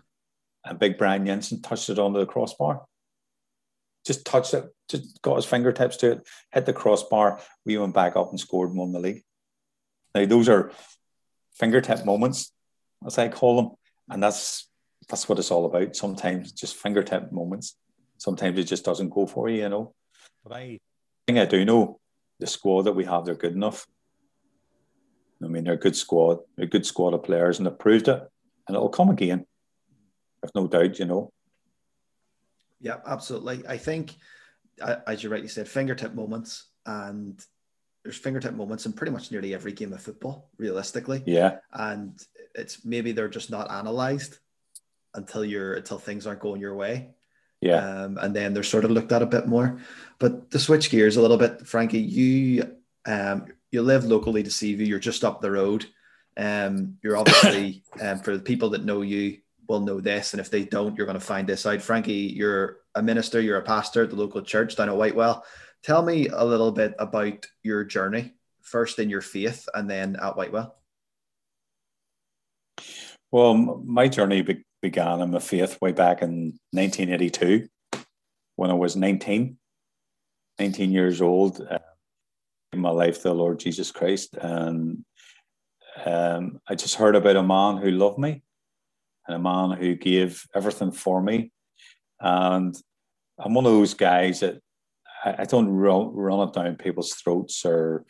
and Big Brian Jensen touched it onto the crossbar. Just touched it, just got his fingertips to it, hit the crossbar. We went back up and scored and won the league. Now, those are fingertip moments, as I call them. And that's that's what it's all about. Sometimes just fingertip moments. Sometimes it just doesn't go for you, you know. But I think I do know the squad that we have, they're good enough. I mean, they're a good squad, they're a good squad of players, and they've proved it, and it'll come again. I've no doubt, you know. Yeah, absolutely. I think, as you rightly said, fingertip moments, and there's fingertip moments in pretty much nearly every game of football, realistically. Yeah. And it's maybe they're just not analyzed until you're until things aren't going your way. Yeah. Um, and then they're sort of looked at a bit more. But to switch gears a little bit, Frankie, you um, you live locally to Seaview. You're just up the road. Um, you're obviously (coughs) um, for the people that know you will know this, and if they don't, you're going to find this out. Frankie, you're a minister. You're a pastor at the local church down at Whitewell. Tell me a little bit about your journey, first in your faith, and then at Whitewell. Well, my journey be- began in my faith way back in 1982 when I was 19, 19 years old. Uh, in my life, the Lord Jesus Christ. And um, I just heard about a man who loved me and a man who gave everything for me. And I'm one of those guys that I, don't run, run it down people's throats or,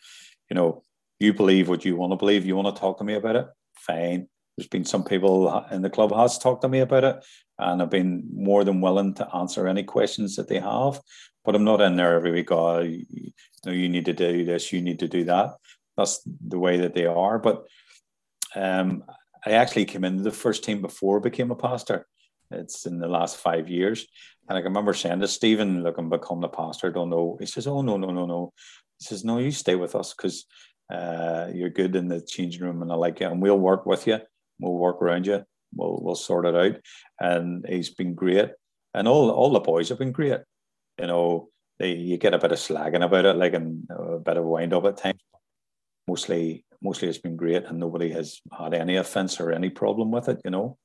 you know, you believe what you want to believe. You want to talk to me about it? Fine. There's been some people in the club has talked to me about it, and I've been more than willing to answer any questions that they have. But I'm not in there every week. Oh, you, know, you need to do this, you need to do that. That's the way that they are. But um, I actually came into the first team before I became a pastor. It's in the last five years. And I can remember saying to Stephen, look, I'm become the pastor, don't know. He says, Oh, no, no, no, no. He says, No, you stay with us because uh, you're good in the changing room and I like you, and we'll work with you. We'll work around you. We'll we'll sort it out. And he's been great, and all all the boys have been great. You know, they you get a bit of slagging about it, like and a bit of wind up at times. Mostly, mostly it's been great, and nobody has had any offence or any problem with it. You know,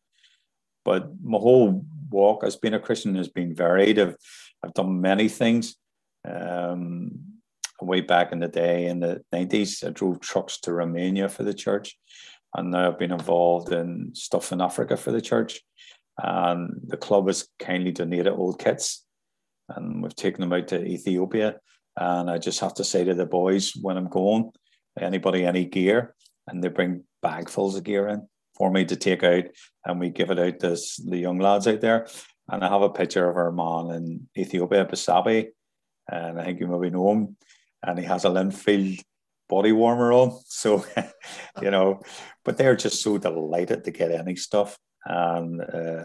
but my whole walk as being a Christian has been varied. I've I've done many things. Um, way back in the day in the 90s, I drove trucks to Romania for the church and now I've been involved in stuff in Africa for the church. And the club has kindly donated old kits, and we've taken them out to Ethiopia. And I just have to say to the boys when I'm going, anybody any gear, and they bring bagfuls of gear in for me to take out, and we give it out to the young lads out there. And I have a picture of our man in Ethiopia, Basabi, and I think you maybe know him. And he has a Linfield body warmer on. (laughs) So, (laughs) you know, but they're just so delighted to get any stuff, and uh,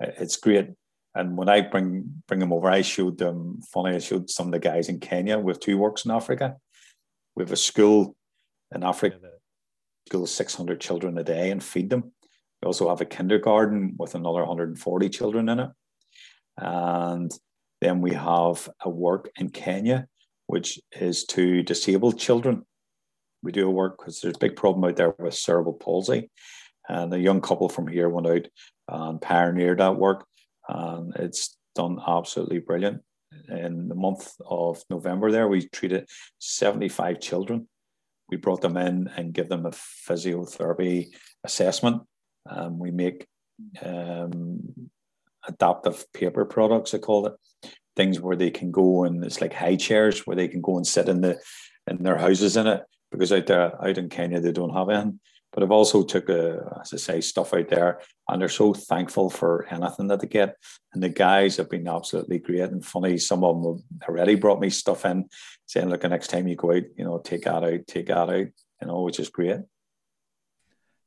it's great. And when I bring bring them over, I showed them. Funny, I showed some of the guys in Kenya with two works in Africa. We have a school in Africa, school six hundred children a day, and feed them. We also have a kindergarten with another 140 children in it, and then we have a work in Kenya, which is to disabled children we do a work because there's a big problem out there with cerebral palsy. And a young couple from here went out and pioneered that work. And it's done absolutely brilliant. In the month of November, there, we treated 75 children. We brought them in and give them a physiotherapy assessment. Um, we make um, adaptive paper products, I call it things where they can go and it's like high chairs where they can go and sit in the in their houses in it because out there, out in Kenya, they don't have any. But I've also took a, as I say, stuff out there, and they're so thankful for anything that they get. And the guys have been absolutely great and funny. Some of them have already brought me stuff in, saying, "Look, the next time you go out, you know, take that out, take that out," you know, which is great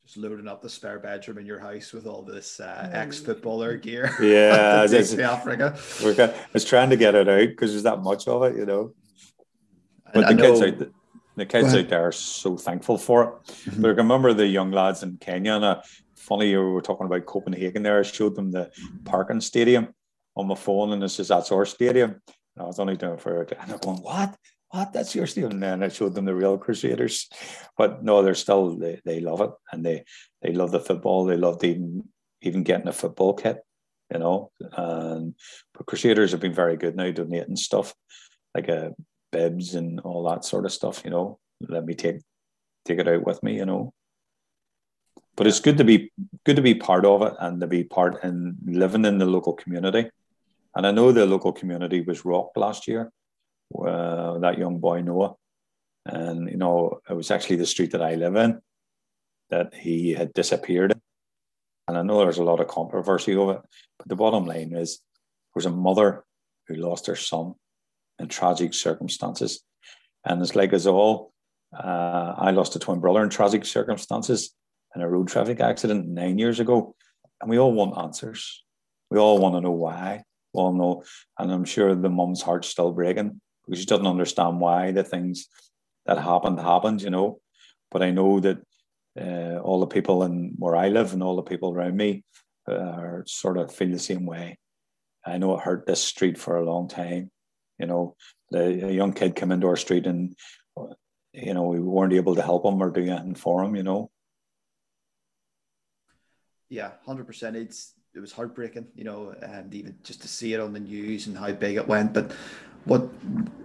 just loading up the spare bedroom in your house with all this uh, ex-footballer gear. (laughs) (laughs) Yeah, to Africa. We're, I was trying to get it out because there's that much of it, you know. But the kids out, the, kids out there are so thankful for it. Mm-hmm. But I remember the young lads in Kenya, and uh, funny you were talking about Copenhagen there. I showed them the Parken stadium on my phone, and this is that's our stadium. And I was only doing it for and they're going, "What? what that's your stadium. and then i showed them the real crusaders but no they're still they, they love it and they they love the football they love even even getting a football kit you know and but crusaders have been very good now donating stuff like a uh, bibs and all that sort of stuff you know let me take take it out with me you know. But it's good to be good to be part of it and to be part in living in the local community. And i know the local community was rocked last year uh, that young boy Noah, and you know it was actually the street that I live in that he had disappeared. And I know there's a lot of controversy over it, but the bottom line is there was a mother who lost her son in tragic circumstances, and it's like us all. Uh, I lost a twin brother in tragic circumstances in a road traffic accident nine years ago, and we all want answers. We all want to know why. We all know, and I'm sure the mum's heart's still breaking because she doesn't understand why the things that happened happened, you know. But I know that uh, all the people in where I live and all the people around me uh, are sort of feel the same way. I know it hurt this street for a long time. You know, the a young kid came into our street and you know we weren't able to help him or do anything for him. You know. Yeah, hundred percent. It's it was heartbreaking, you know, and even just to see it on the news and how big it went. But what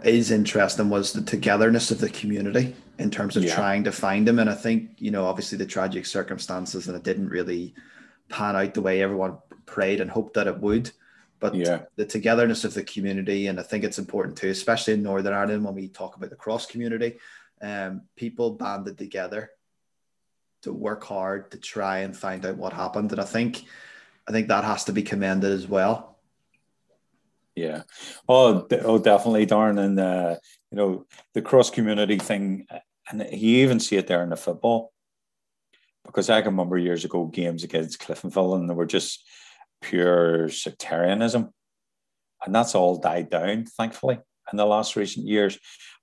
is interesting was the togetherness of the community in terms of yeah. trying to find him. And I think, you know, obviously the tragic circumstances and it didn't really pan out the way everyone prayed and hoped that it would. But yeah. the togetherness of the community, and I think it's important too, especially in Northern Ireland when we talk about the cross community, um, people banded together to work hard to try and find out what happened. And I think I think that has to be commended as well yeah. Oh, oh, definitely, Darren, and uh, you know the cross community thing, and you even see it there in the football. Because I can remember years ago games against Cliftonville, and they were just pure sectarianism, and that's all died down, thankfully, in the last recent years.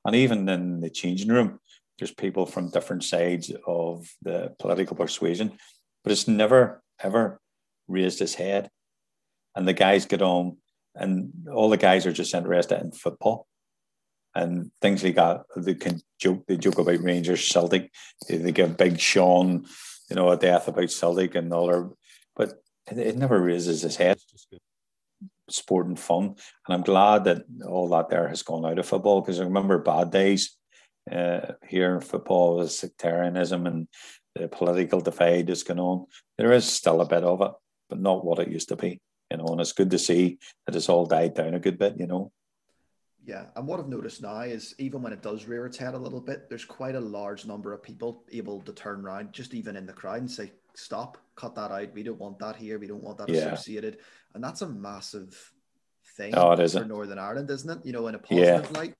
And even in the changing room, there's people from different sides of the political persuasion, but it's never ever raised its head. And the guys get on and all the guys are just interested in football and things like that. They can joke, they joke about Rangers, Celtic. They, they give Big Sean, you know, a death about Celtic and all their, but it, it never raises its head. It's just sport and fun. And I'm glad that all that there has gone out of football because I remember bad days uh, here in football with sectarianism and the political divide is going on. There is still a bit of it, but not what it used to be you know, and it's good to see that it's all died down a good bit, you know. Yeah, and what I've noticed now is even when it does rear its head a little bit, there's quite a large number of people able to turn around, just even in the crowd, and say, "Stop, cut that out. We don't want that here. We don't want that yeah. associated." And that's a massive thing oh, it for Northern Ireland, isn't it? You know, in a positive yeah. light.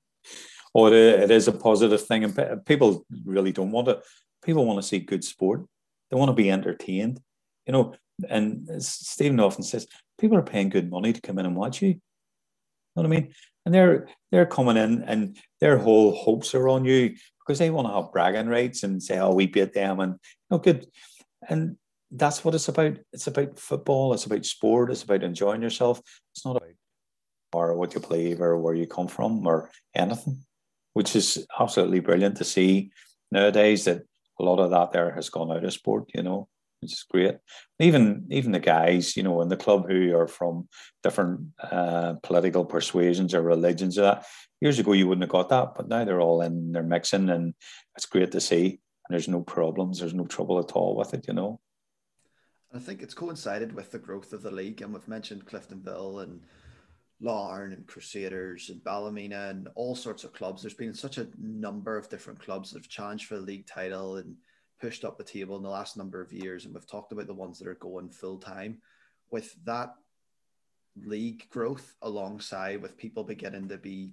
Oh, it is a positive thing, and people really don't want it. People want to see good sport. They want to be entertained. You know, and Stephen often says, people are paying good money to come in and watch you. You know what I mean? And they're they're coming in and their whole hopes are on you because they want to have bragging rights and say, "Oh, we beat them," and you know, good. And that's what it's about. It's about football. It's about sport. It's about enjoying yourself. It's not about or what you believe or where you come from or anything, which is absolutely brilliant to see nowadays that a lot of that there has gone out of sport. You know, which is great. Even even the guys, you know, in the club who are from different uh, political persuasions or religions. That years ago, you wouldn't have got that, but now they're all in, they're mixing, and it's great to see. There's no problems, there's no trouble at all with it, you know. I think it's coincided with the growth of the league, and we've mentioned Cliftonville and Larne and Crusaders and Ballymena and all sorts of clubs. There's been such a number of different clubs that have challenged for the league title and pushed up the table in the last number of years, and we've talked about the ones that are going full time. With that league growth alongside with people beginning to be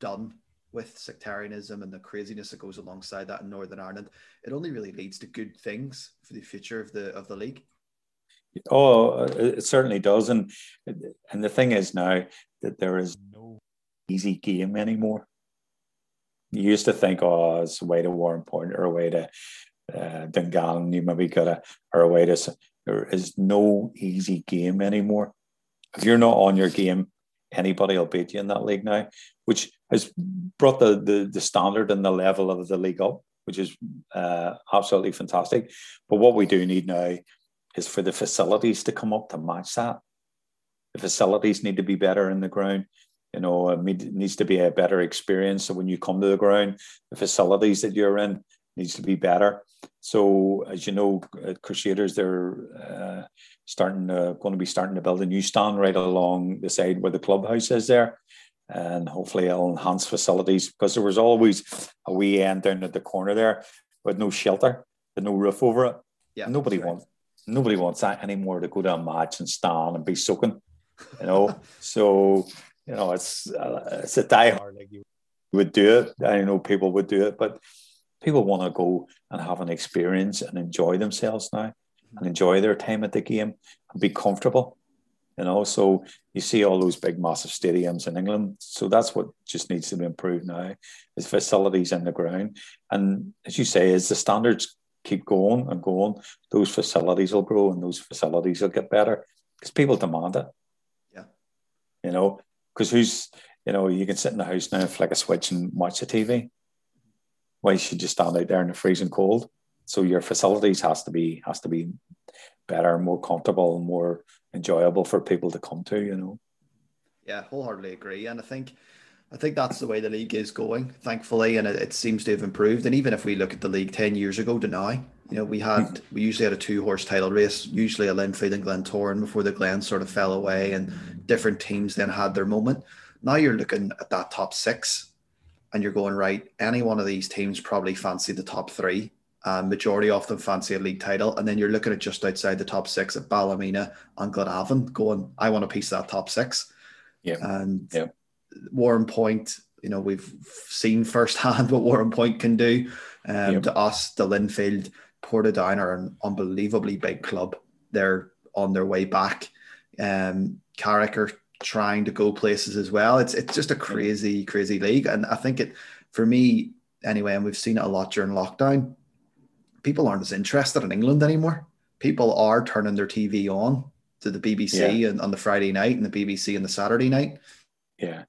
done with sectarianism and the craziness that goes alongside that in Northern Ireland, it only really leads to good things for the future of the of the league. Oh, it certainly does, and and the thing is now that there is no easy game anymore. You used to think, oh, it's a way to Warrenpoint or a way to uh, Dungannon, you maybe got a or a way to. There is no easy game anymore. If you're not on your game, anybody will beat you in that league now, which has brought the the, the standard and the level of the league up, which is uh, absolutely fantastic. But what we do need now is for the facilities to come up to match that. The facilities need to be better in the ground. You know, it needs to be a better experience. So when you come to the ground, the facilities that you're in needs to be better. So as you know, Crusaders they're uh, starting to, going to be starting to build a new stand right along the side where the clubhouse is there, and hopefully it'll enhance facilities because there was always a wee end down at the corner there with no shelter, with no roof over it. Yeah, nobody right. wants nobody wants that anymore to go to a match and stand and be soaking, you know. (laughs) so you know, it's uh, it's a die hard like you would do it. I know people would do it, but people want to go and have an experience and enjoy themselves now mm-hmm. and enjoy their time at the game and be comfortable. And also, you see all those big, massive stadiums in England. So that's what just needs to be improved now is facilities in the ground. And as you say, as the standards keep going and going, those facilities will grow and those facilities will get better because people demand it. Yeah. You know, because who's, you know, you can sit in the house now and flick a switch and watch the TV. Why should you stand out there in the freezing cold? So your facilities has to be has to be better, more comfortable, more enjoyable for people to come to, you know. Yeah, wholeheartedly agree. And I think I think that's the way the league is going, thankfully, and it, it, seems to have improved. And even if we look at the league ten years ago to now, you know, we had hmm. we usually had a two horse title race, usually a Linfield and Glen Glentoran before the Glen sort of fell away, and different teams then had their moment. Now you're looking at that top six, and you're going right. Any one of these teams probably fancy the top three. Uh, majority of them fancy a league title, and then you're looking at just outside the top six at Ballymena and Glenavon, going, "I want a piece of that top six. Yeah, and yeah Warrenpoint, you know, we've seen firsthand (laughs) what Warrenpoint can do. Um, yep. To us, the Linfield, Portadown are an unbelievably big club. They're on their way back. Um, Carrick are trying to go places as well. It's it's just a crazy, crazy league, and I think it for me anyway. And we've seen it a lot during lockdown. People aren't as interested in England anymore. People are turning their TV on to the BBC yeah. and on the Friday night and the BBC on the Saturday night. Yeah,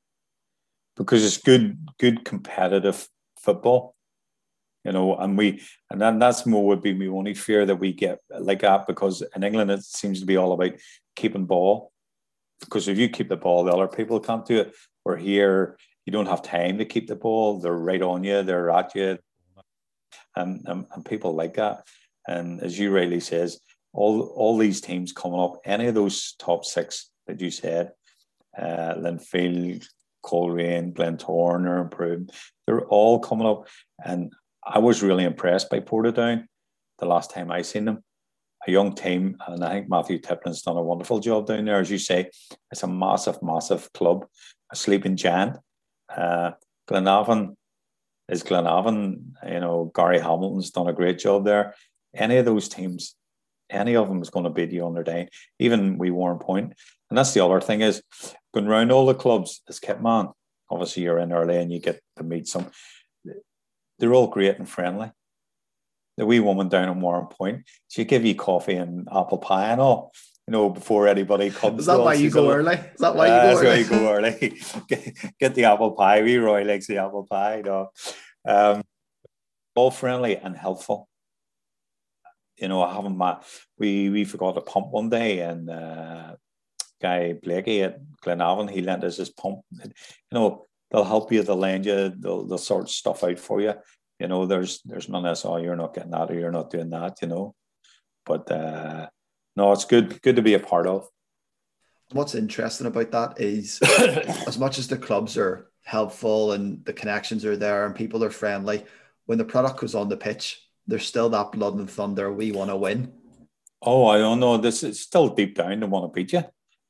because it's good, good competitive football, you know. And we, and then that's more would be my only fear that we get like that because in England it seems to be all about keeping ball. Because if you keep the ball, the other people can't do it. Or here, you don't have time to keep the ball; they're right on you, they're at you, and and, and people like that. And as you rightly says, all all these teams coming up, any of those top six that you said, uh, Linfield, Coleraine, Glentoran are improved. They're all coming up. And I was really impressed by Portadown the last time I seen them. A young team, and I think Matthew Tipton's done a wonderful job down there. As you say, it's a massive, massive club, a sleeping giant. Uh, Glenavon is Glenavon. You know, Gary Hamilton's done a great job there. Any of those teams, any of them is going to beat you on their day. Even we Warrenpoint, and that's the other thing is going around all the clubs as kit man. Obviously, you're in early and you get to meet some. They're all great and friendly. The wee woman down in Warrenpoint, she give you coffee and apple pie and all. You know, before anybody comes. Is that why you go early? Is that why you go early? That's why you go early. (laughs) get, get, the apple pie. We Roy likes the apple pie. You know. Um, all friendly and helpful you know, I haven't my we we forgot to pump one day and uh, guy Blakey at Glenavon, he lent us his pump. You know, they'll help you, they'll lend you, they'll, they'll sort stuff out for you. You know, there's there's none of this, oh, you're not getting that or you're not doing that, you know. But uh, no, it's good, good to be a part of. What's interesting about that is (coughs) as much as the clubs are helpful and the connections are there and people are friendly, when the product goes on the pitch, there's still that blood and thunder. We want to win. Oh, I don't know. This is still deep down they want to beat you.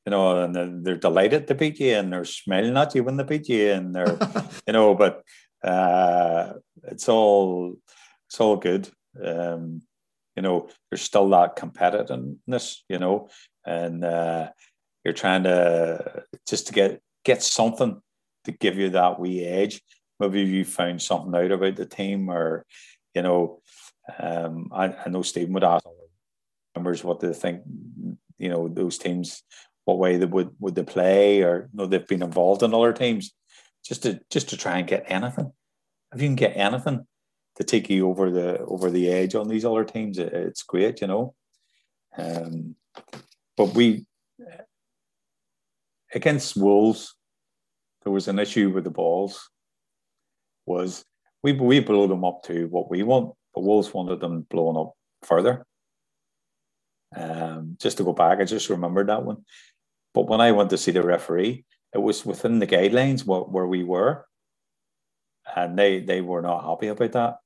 You know, and they're, delighted to beat you, and they're smiling at you when they beat you, and they're, (laughs) you know, but uh, it's all it's all good. Um, you know, there's still that competitiveness. You know, and uh, you're trying to just to get get something to give you that wee edge. Maybe you found something out about the team, or you know, um, I, I know Stephen would ask members what they think. You know, those teams, what way they would would they play, or you know, they've been involved in other teams, just to just to try and get anything. If you can get anything to take you over the over the edge on these other teams, it, it's great. You know, um, but we against Wolves, there was an issue with the balls. Was we we blew them up to what we want, but Wolves wanted them blown up further. Um, just to go back, I just remembered that one. But when I went to see the referee, it was within the guidelines where, where we were, and they they were not happy about that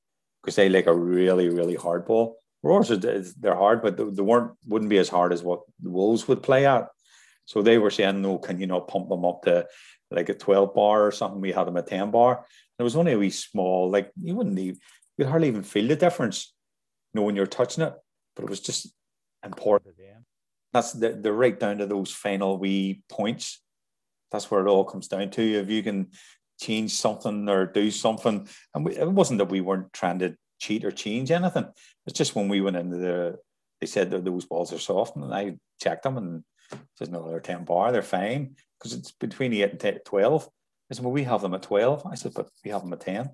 because they like a really really hard ball. Roars they're hard, but they weren't wouldn't be as hard as what the Wolves would play at. So they were saying, no, can you not pump them up to like a 12 bar or something? We had them at 10 bar. It was only a wee small, like you wouldn't even, you'd hardly even feel the difference, you know, when you're touching it. But it was just important. That's the, the right down to those final wee points. That's where it all comes down to. If you can change something or do something, and we, it wasn't that we weren't trying to cheat or change anything. It's just when we went into the, they said that those balls are soft, and I checked them and says, no, they're 10 bar, they're fine because it's between 8 and 10, 12. I said, well, we have them at 12. I said, but we have them at 10.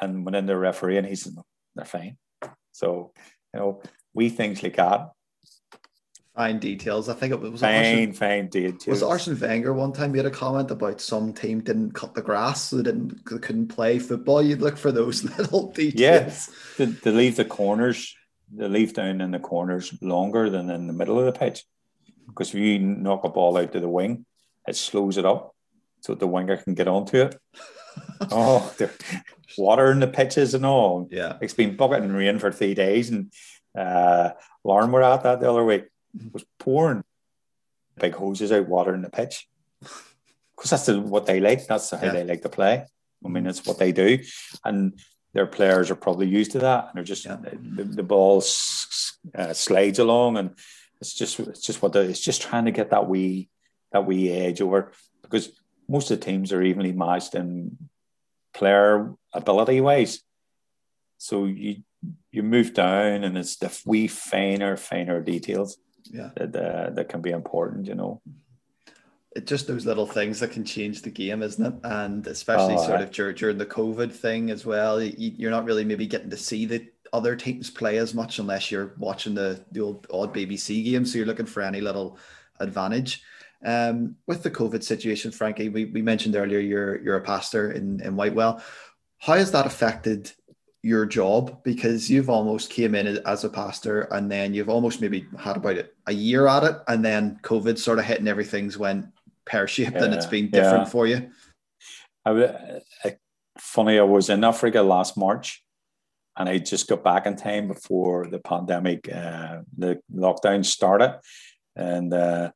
And went in the referee and he said, no, they're fine. So, you know, we things like that. Fine details. I think it was fine, Arsene, fine details. Was Arsene Wenger one time made a comment about some team didn't cut the grass, so they didn't they couldn't play football. You'd look for those (laughs) little details. Yes, yeah, they, they leave the corners, they leave down in the corners longer than in the middle of the pitch because if you knock a ball out to the wing, it slows it up so the winger can get onto it. (laughs) oh, water in the pitches and all. Yeah, it's been bucketing rain for three days, and uh, Larne were at that the other week. Was pouring big hoses out water in the pitch because that's the, what they like. That's how yeah. they like to play. I mean, it's what they do, and their players are probably used to that, and they're just yeah. the, the ball uh, slides along, and it's just it's just what it's just trying to get that wee that wee edge over because most of the teams are evenly matched in player ability wise. So you you move down and it's the wee finer finer details yeah. that uh, that can be important. You know. It's just those little things that can change the game, isn't it? And especially oh, sort of during the COVID thing as well. You're not really maybe getting to see the other teams play as much unless you're watching the, the old odd BBC games. So you're looking for any little advantage. Um, with the COVID situation, Frankie, we, we mentioned earlier you're you're a pastor in, in Whitewell. How has that affected your job? Because you've almost came in as a pastor and then you've almost maybe had about a year at it, and then COVID sort of hit and everything's went pear shaped yeah, and it's been different yeah. for you. I, I, funny, I was in Africa last March and I just got back in time before the pandemic, uh, the lockdown started, and uh,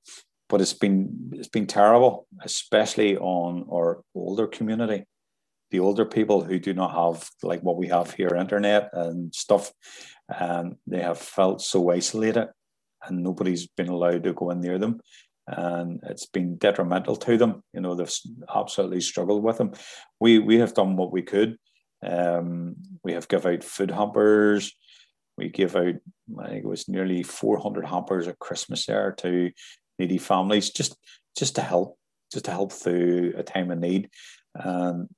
but it's been it's been terrible, especially on our older community, the older people who do not have like what we have here, internet and stuff, and they have felt so isolated, and nobody's been allowed to go in near them. And it's been detrimental to them. You know, they've absolutely struggled with them. We we have done what we could um, we have give out food hampers. We give out, I think it was nearly 400 hampers at Christmas there to needy families, just just to help, just to help through a time of need. Um,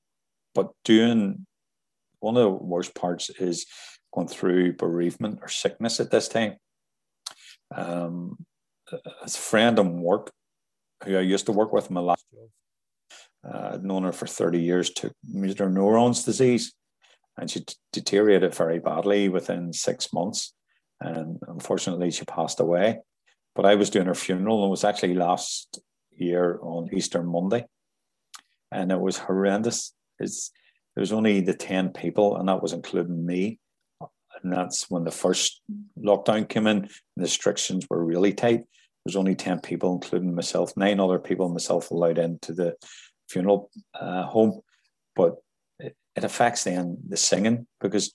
but doing one of the worst parts is going through bereavement or sickness at this time. Um, a friend in work who I used to work with in my last job uh, I'd known her for 30 years, took motor neurons disease, and she deteriorated very badly within six months. And unfortunately, she passed away. But I was doing her funeral, and it was actually last year on Easter Monday. And it was horrendous. It's, there was only the 10 people, and that was including me. and that's when the first lockdown came in. The restrictions were really tight. There was only ten people, including myself, nine other people, myself allowed into the funeral uh, home. But it, it affects then the singing because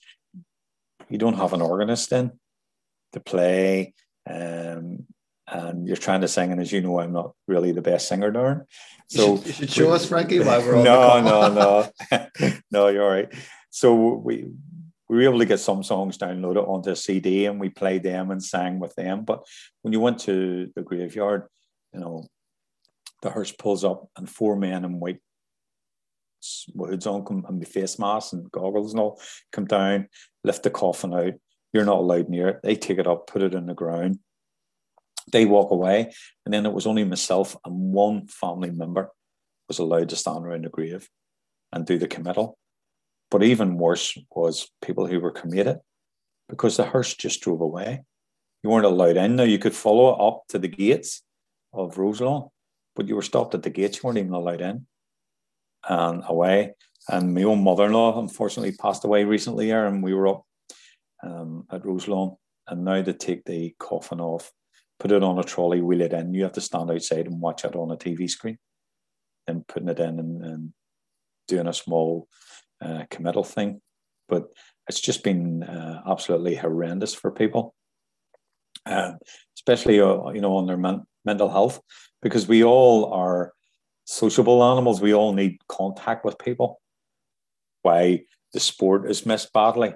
you don't have an organist in to play. Um, and you're trying to sing, and as you know, I'm not really the best singer, Darren. So you should, show us, Frankie, why we're on. (laughs) No, no, no, (laughs) no. You're all right. So we we were able to get some songs downloaded onto a CD, and we played them and sang with them. But when you went to the graveyard, you know, the hearse pulls up, and four men in white hoods on come and the face masks and goggles and all come down, lift the coffin out. You're not allowed near it. They take it up, put it in the ground. They walk away, and then it was only myself and one family member was allowed to stand around the grave and do the committal. But even worse was people who were committed because the hearse just drove away. You weren't allowed in. Now you could follow it up to the gates of Roselawn, but you were stopped at the gates. You weren't even allowed in and away. And my own mother-in-law unfortunately passed away recently here, and we were up um, at Roselawn. And now they take the coffin off, put it on a trolley, wheel it in. You have to stand outside and watch it on a TV screen, and putting it in and, and doing a small uh, committal thing. But it's just been uh, absolutely horrendous for people, uh, especially you know on their men- mental health, because we all are sociable animals. We all need contact with people. Why the sport is missed badly.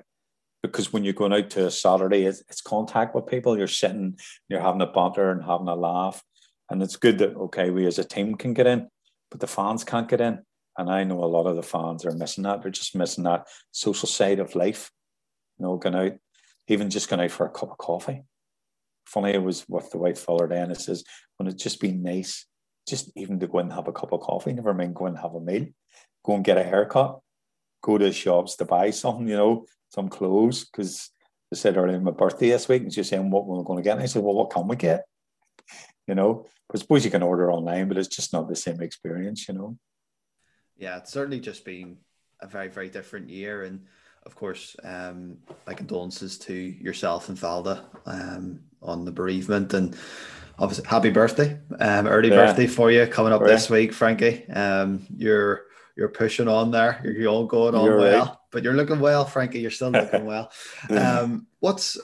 Because when you're going out to a Saturday, it's, it's contact with people. You're sitting, you're having a banter and having a laugh. And it's good that, okay, we as a team can get in, but the fans can't get in. And I know a lot of the fans are missing that. They're just missing that social side of life. You know, going out, even just going out for a cup of coffee. Funny, it was with the white fella then. It says, when it's just been nice just even to go and have a cup of coffee, never mind go and have a meal, go and get a haircut, go to shops to buy something, you know, some clothes. Because I said earlier, my birthday this week, and she's saying, What we're going to get? And I said, Well, what can we get? (laughs) You know, I suppose you can order online, but it's just not the same experience, you know. Yeah, it's certainly just been a very, very different year. And of course, um, my condolences to yourself and Valda um, on the bereavement. And obviously happy birthday, um, early yeah. birthday for you coming up right. this week, Frankie. Um, you're you're pushing on there. You're, you're all going on you're well, right. but you're looking well, Frankie. You're still looking well. (laughs) Um, what's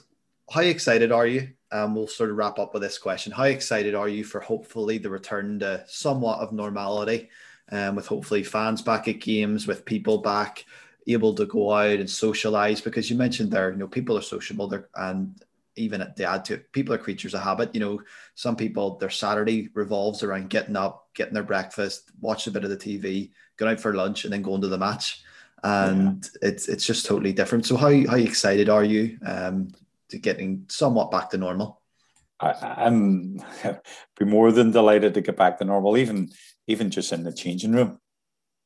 how excited are you? Um, we'll sort of wrap up with this question. How excited are you for hopefully the return to somewhat of normality, um, with hopefully fans back at games, with people back able to go out and socialize? Because you mentioned there, you know, people are sociable there, and even at the add to it, people are creatures of habit. You know, some people their Saturday revolves around getting up, getting their breakfast, watching a bit of the TV, going out for lunch, and then going to the match. And yeah. it's it's just totally different. So how how excited are you um, to getting somewhat back to normal? I, am (laughs) be more than delighted to get back to normal, even even just in the changing room,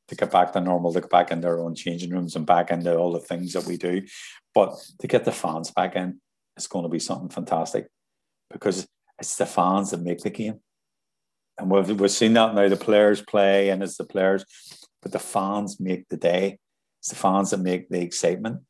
to get back to normal, to get back into our own changing rooms and back into all the things that we do. But to get the fans back in, it's going to be something fantastic because it's the fans that make the game. And we've, we've seen that now. The players play and it's the players, but the fans make the day. It's the fans that make the excitement.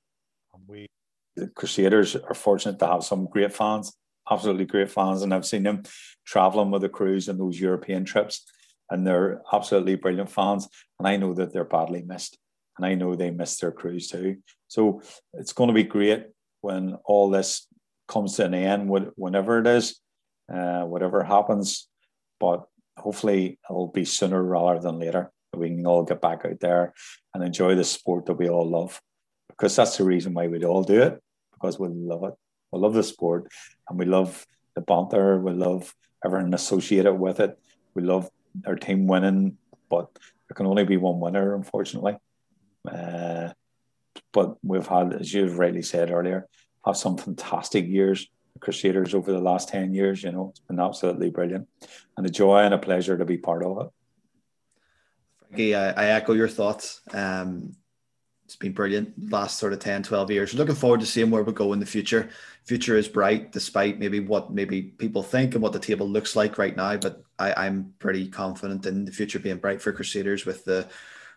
And we, the Crusaders, are fortunate to have some great fans, absolutely great fans. And I've seen them traveling with the Crues on those European trips, and they're absolutely brilliant fans. And I know that they're badly missed. And I know they miss their Crues too. So it's going to be great when all this comes to an end, whenever it is, uh, whatever happens. But hopefully, it'll be sooner rather than later. We can all get back out there and enjoy the sport that we all love, because that's the reason why we'd all do it, because we love it. We love the sport, and we love the banter. We love everything associated with it. We love our team winning, but there can only be one winner, unfortunately. Uh, but we've had, as you've rightly said earlier, have some fantastic years. Crusaders over the last 10 years, you know, it's been absolutely brilliant and a joy and a pleasure to be part of it. Frankie, I, I echo your thoughts. Um, it's been brilliant last sort of 10 12 years looking forward to seeing where we go in the future future is bright despite maybe what maybe people think and what the table looks like right now but I, i'm pretty confident in the future being bright for crusaders with the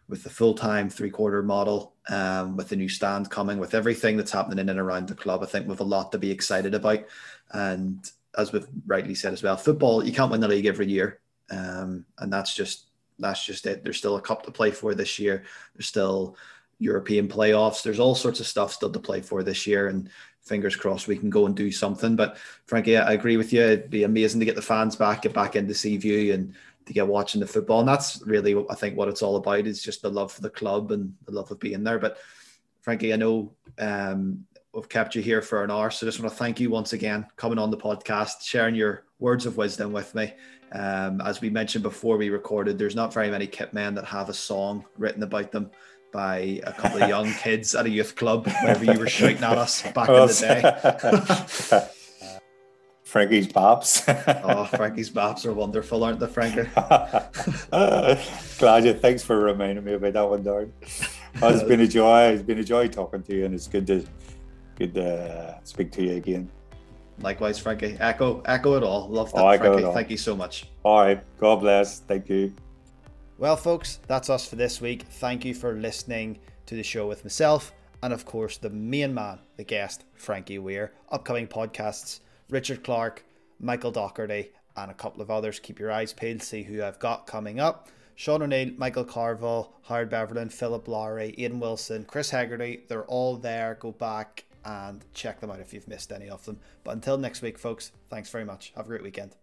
with the full time three quarter model, um, with the new stand coming, with everything that's happening in and around the club. I think we've a lot to be excited about. And as we've rightly said as well, football you can't win the league every year, um, and that's just that's just it. There's still a cup to play for this year. There's still European playoffs. There's all sorts of stuff still to play for this year, and fingers crossed we can go and do something. But Frankie, I agree with you. It'd be amazing to get the fans back, get back into Seaview, and to get watching the football. And that's really, I think, what it's all about is just the love for the club and the love of being there. But Frankie, I know um, we've kept you here for an hour, so I just want to thank you once again coming on the podcast, sharing your words of wisdom with me. Um, as we mentioned before we recorded, there's not very many kit men that have a song written about them by a couple of young (laughs) kids at a youth club whenever you were shouting at us back in the day. (laughs) Frankie's Baps. oh, (laughs) Frankie's Baps are wonderful, aren't they, Frankie? (laughs) Glad you. Thanks for reminding me about that one, Darren. Oh, it's been a joy. It's been a joy talking to you, and it's good to good to speak to you again. Likewise, Frankie. Echo, echo it all. Love that, oh, Frankie. Thank you so much. All right. God bless. Thank you. Well, folks, that's us for this week. Thank you for listening to the show with myself and, of course, the main man, the guest, Frankie Weir. Upcoming podcasts Richard Clark, Michael Docherty, and a couple of others. Keep your eyes peeled, see who I've got coming up. Sean O'Neill, Michael Carville, Howard Beverland, Philip Lowry, Ian Wilson, Chris Hegarty. They're all there. Go back and check them out if you've missed any of them. But until next week, folks, thanks very much. Have a great weekend.